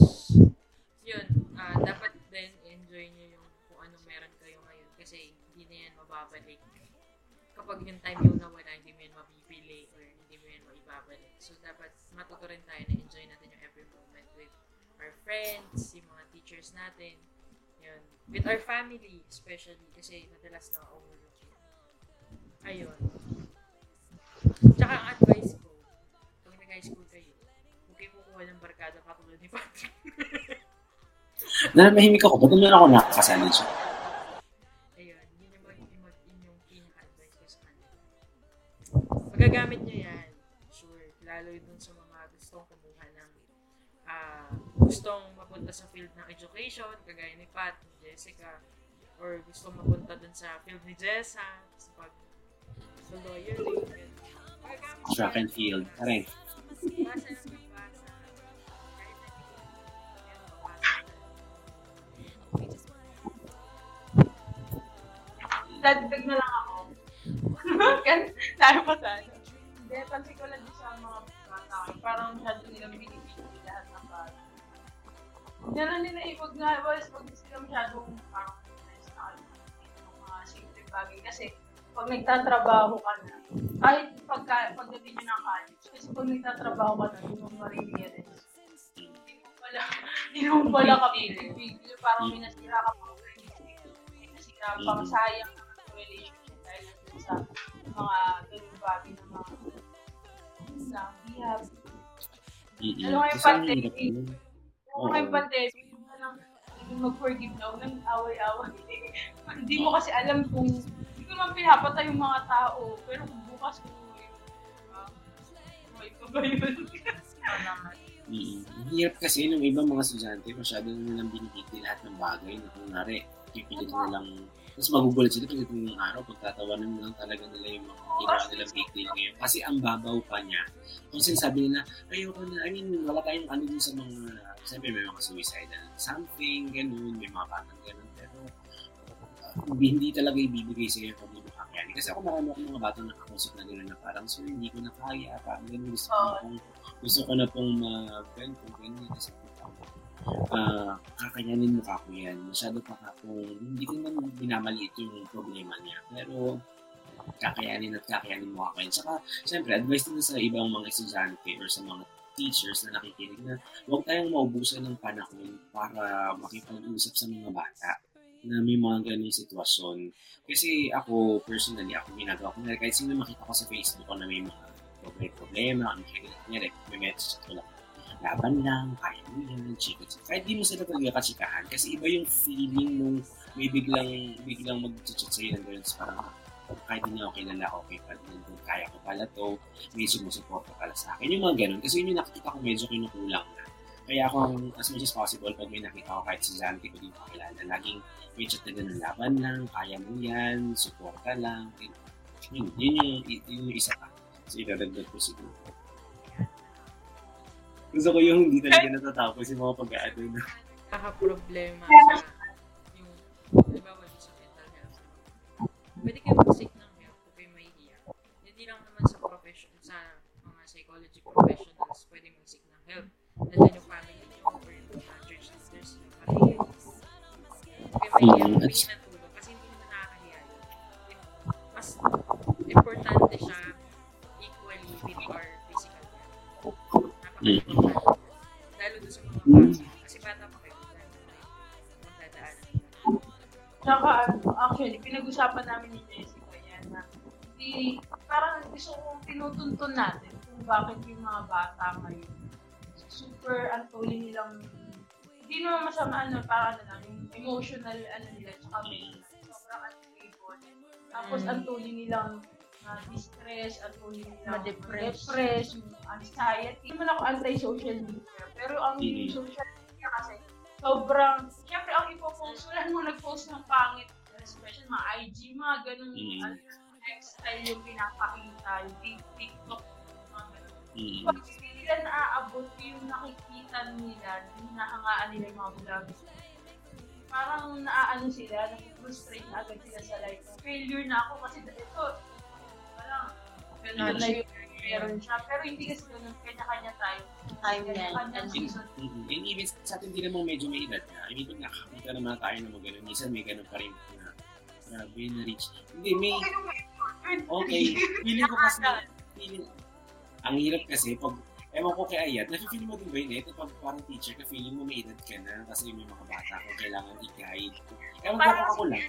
Speaker 3: yun, ah, dapat din enjoy nyo yung kung anong meron kayo ngayon kasi hindi na yan mababalik. Kapag yung time yung nawala, hindi mo yan mabibili or hindi mo yan maibabalik. So, dapat matuto rin tayo na enjoy natin yung every moment with our friends, yung mga teachers natin, yun. With our family, especially, kasi madalas na overlook. Ayun. Tsaka ang advice ko, pag nag-high school kayo, huwag kayo kukuha ng barkada katulad ni Patrick. <laughs>
Speaker 1: Nanamahimik ako, ba't naman ako nakakasali siya?
Speaker 3: Ayun, yun yung, mag, yung, pinaka-advice ko sa kanila. Magagamit nyo yan, sure. Lalo dun sa mga gustong kumuha ng ah gustong mapunta sa field ng education, kagaya ni Pat, ni Jessica, or gustong mapunta dun sa field ni Jessa, sa sa nyo
Speaker 1: Track and field. Aray.
Speaker 4: Dadagdag na lang ako. <laughs> Tayo pa sana. Hindi, pansin ko lang din sa mga bata. Parang masyado nilang binibigay lahat ng bata. Na ipag nga, was, wag sila masyadong parang nice na. Yung mga simple bagay. Kasi, pag nagtatrabaho ka na, kahit pagka, pagdating nyo ng college, kasi pag nagtatrabaho ka na, hindi mo marirealize. Hindi mo pala, hindi mo pala kapit-big. Parang may nasira ka pa may nasira pa
Speaker 1: Mhm.
Speaker 4: sayang ang relationship dahil sa mga ganung bagay na mga na bihab.
Speaker 1: Mm-mm.
Speaker 4: Ano nga yung pandemic?
Speaker 1: hirap yun.
Speaker 4: Yung pandemic, parang mag-forgive na, nang away-away. <laughs> Hindi mo kasi alam kung ko man pinapatay yung mga tao, pero kung bukas kung diba? Buhay pa ba yun?
Speaker 1: Mm. Ang Hirap kasi nung ibang mga estudyante, masyado na nilang binibigay lahat ng bagay na kung nari, pipilit na lang, tapos magugulat sila pagdating ng araw, pagtatawanan na lang talaga nila yung mga ginawa nilang big deal ngayon. Kasi ang babaw pa niya. Kung sinasabi nila, ayoko na, I mean, wala tayong ano dun sa mga, siyempre may mga suicidal something, ganun, may mga batang ganun, uh, hindi talaga ibibigay sa iyo kung hindi mo kakayanin. Kasi ako marami akong mga batang nakakusap na gano'n na parang, sir, hindi ko na kaya, parang ganun, gusto ko na pong, gusto ko na pong mag-ganito, ganyan, kasi ah kakayanin mo ka ko yan. Masyado pa ka kung hindi ko naman binamaliit yung problema niya. Pero kakayanin at kakayanin mo ako yan. Saka, syempre, advice din sa ibang mga estudyante or sa mga teachers na nakikinig na huwag tayong maubusan ng panahon para makipag-usap sa mga bata na may mga ganong sitwasyon. Kasi ako, personally, ako ginagawa ko na kahit sino makita ko sa Facebook ko na may mga problema, ano kaya, may message ko lang laban lang, kaya mo yan, chika chika. Kahit di mo sila talaga kachikahan. Kasi iba yung feeling nung may biglang, biglang mag-chat sa'yo ng ganun. Parang, kahit hindi ako kilala, okay pa din. Kaya ko pala to. May sumusuporta pala sa akin. Yung mga ganun. Kasi yun yung nakikita ko medyo kinukulang na. Kaya ako, as much as possible, pag may nakita ko kahit si Zanti ko din pakilala, laging may chat na ganun, laban lang, kaya mo yan, suporta lang. Yun, yun, yung, yun yung isa pa. So, idadagdag ko siguro. Gusto ko yung hindi talaga natatapos yung mga pag-aano na.
Speaker 3: Kaka-problema sa yung, halimbawa yung sa mental health. Pwede kayo mag-seek ng help kung kayo mahihiya. Hindi lang naman sa profession, sa mga psychology professionals, pwede mag-seek ng help. Nandiyan yung family niyo or yung mga church leaders, yung parents. Kaya mahihiya,
Speaker 1: Mm,
Speaker 3: ng tulong kasi hindi naman nakakahiya. Mas importante siya equally with our physical health. Napaka-importante. Lalo doon sa mga bata. Kasi bata pa kayo.
Speaker 4: Tsaka, ano, actually, pinag-usapan namin ni Jessica yan na di, parang gusto kong tinutuntun natin kung bakit yung mga bata ngayon super ang tuloy nilang hindi naman masama ano, parang ano lang, yung emotional ano nila, tsaka mental, sobrang unstable. Tapos
Speaker 3: Mm.
Speaker 4: ang tuloy nilang uh, distress, tuloy nilang
Speaker 2: Ma-depress.
Speaker 4: depress, anxiety. Hindi naman ako anti-social media, pero ang
Speaker 1: Mm.
Speaker 4: social media kasi sobrang, syempre ang ipopost, wala mo nag-post ng pangit, especially mga IG, mga ganun,
Speaker 1: Mm.
Speaker 4: ano, lifestyle yung pinapakita, yung Tik- TikTok, mga ganun.
Speaker 1: Mm.
Speaker 4: Pag nila naaabot yung nakikita nila, hinahangaan nila yung mga vlogs, parang naaano sila, nag-frustrate na agad sila sa life. Failure na ako kasi ito, parang, ganun na yung meron siya. Pero hindi kasi ganun, kanya-kanya tayo.
Speaker 2: Time yan.
Speaker 4: Kanya-kanya
Speaker 2: And-
Speaker 4: season.
Speaker 1: Mm-hmm. And even sa atin, hindi naman medyo may edad na. I mean, pag nakakita naman tayo ng mga ganun, minsan may ganun pa rin na grabe na rich. Hindi, may, okay. <laughs> Feeling ko kasi, feeling, ang hirap kasi, pag, ewan ko kay Ayat, nafe-feel mo din ba yun eh? Ito pag parang teacher ka, feeling mo may edad ka na kasi may mga bata kung kailangan i-guide. Ewan ko ako lang.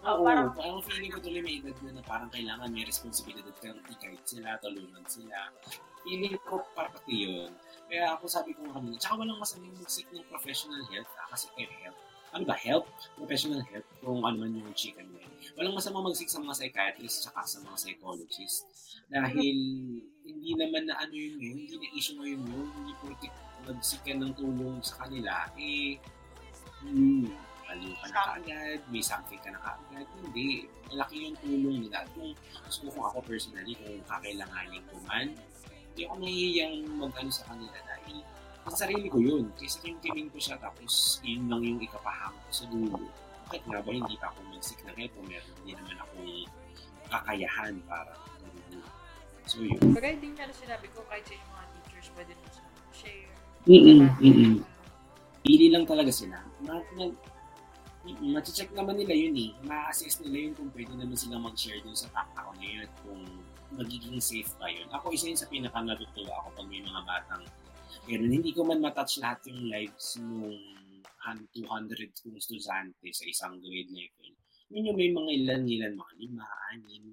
Speaker 4: Oh,
Speaker 1: Oo,
Speaker 4: parang-
Speaker 1: parang, feeling ko tuloy may edad na, na parang kailangan may responsibilidad kang i-guide sila, tulungan sila. Feeling ko pati yun. Kaya ako sabi ko nga kanina, tsaka walang masamang mag-seek ng professional help ah, kasi eh, help. Ano ba, help? Professional help kung ano man yung chika mo. Walang masamang mag-seek sa mga psychiatrist tsaka sa mga psychologist. Dahil hindi naman na ano yun eh, hindi na issue mo yun yun, hindi po mag-seek ka ng tulong sa kanila, eh, hmm, aliw ka na kaagad, may something ka na kaagad. Hindi. Malaki yung tulong nila. Kung gusto ko ako personally, kung kakailanganin ko man, hindi ako nahihiyang mag-ano sa kanila dahil sa sarili ko yun. Kaysa timing ko siya tapos yun lang yung ikapahang ko sa dulo. Bakit nga ba hindi pa ako ng help kung meron hindi naman akong kakayahan para So yun.
Speaker 3: Bagay din nga na sinabi ko, kahit sa mga teachers, pwede mo sa share.
Speaker 1: Mm-mm, mm-mm. Pili lang talaga sila. Ma, ma, mm, check naman nila yun eh. Ma-assess nila yun kung pwede naman sila mag-share dun sa tao na yun at kung magiging safe ba yun. Ako isa yun sa pinaka natutuwa ako pag may mga batang ganun. Hindi ko man matouch lahat yung lives nung 200 kong estudyante sa isang grade level. Yun yung may mga ilan-ilan, mga lima, anim,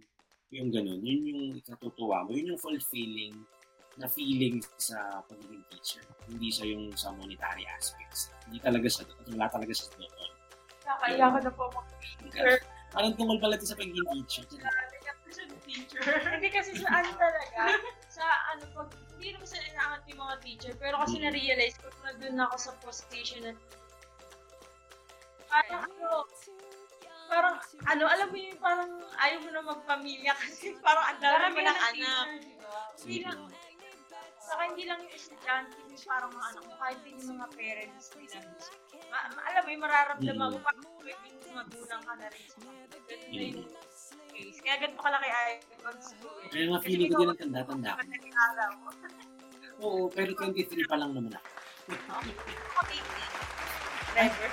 Speaker 1: yung ganun. Yun yung ikatutuwa mo. Yun yung fulfilling na feeling sa pagiging teacher. Hindi siya yung sa monetary aspects. Hindi talaga siya, wala talaga siya doon.
Speaker 4: Nakaya ko na po mag-teacher.
Speaker 1: Parang tungkol pala sa pagiging teacher.
Speaker 4: Teacher. <laughs>
Speaker 2: Hindi kasi sa ano talaga, sa ano pag hindi naman sa inaangat yung mga teacher, pero kasi na-realize ko na doon ako sa position na parang ano, parang ano, alam mo yung parang ayaw mo na magpamilya kasi parang ang dami mo ng anak. Hindi lang, saka hindi lang yung estudyante, yung parang mga anak mo, kahit din yung mga parents nila. Ma, ma, alam mo yung mararamdaman mo, parang yung magulang ka na rin sa mga. Case. Kaya ganito kalaki ay school.
Speaker 1: Kaya nga feeling ko din ang tanda-tanda. Oo, pero 23 pa lang naman ako. <laughs>
Speaker 2: Never.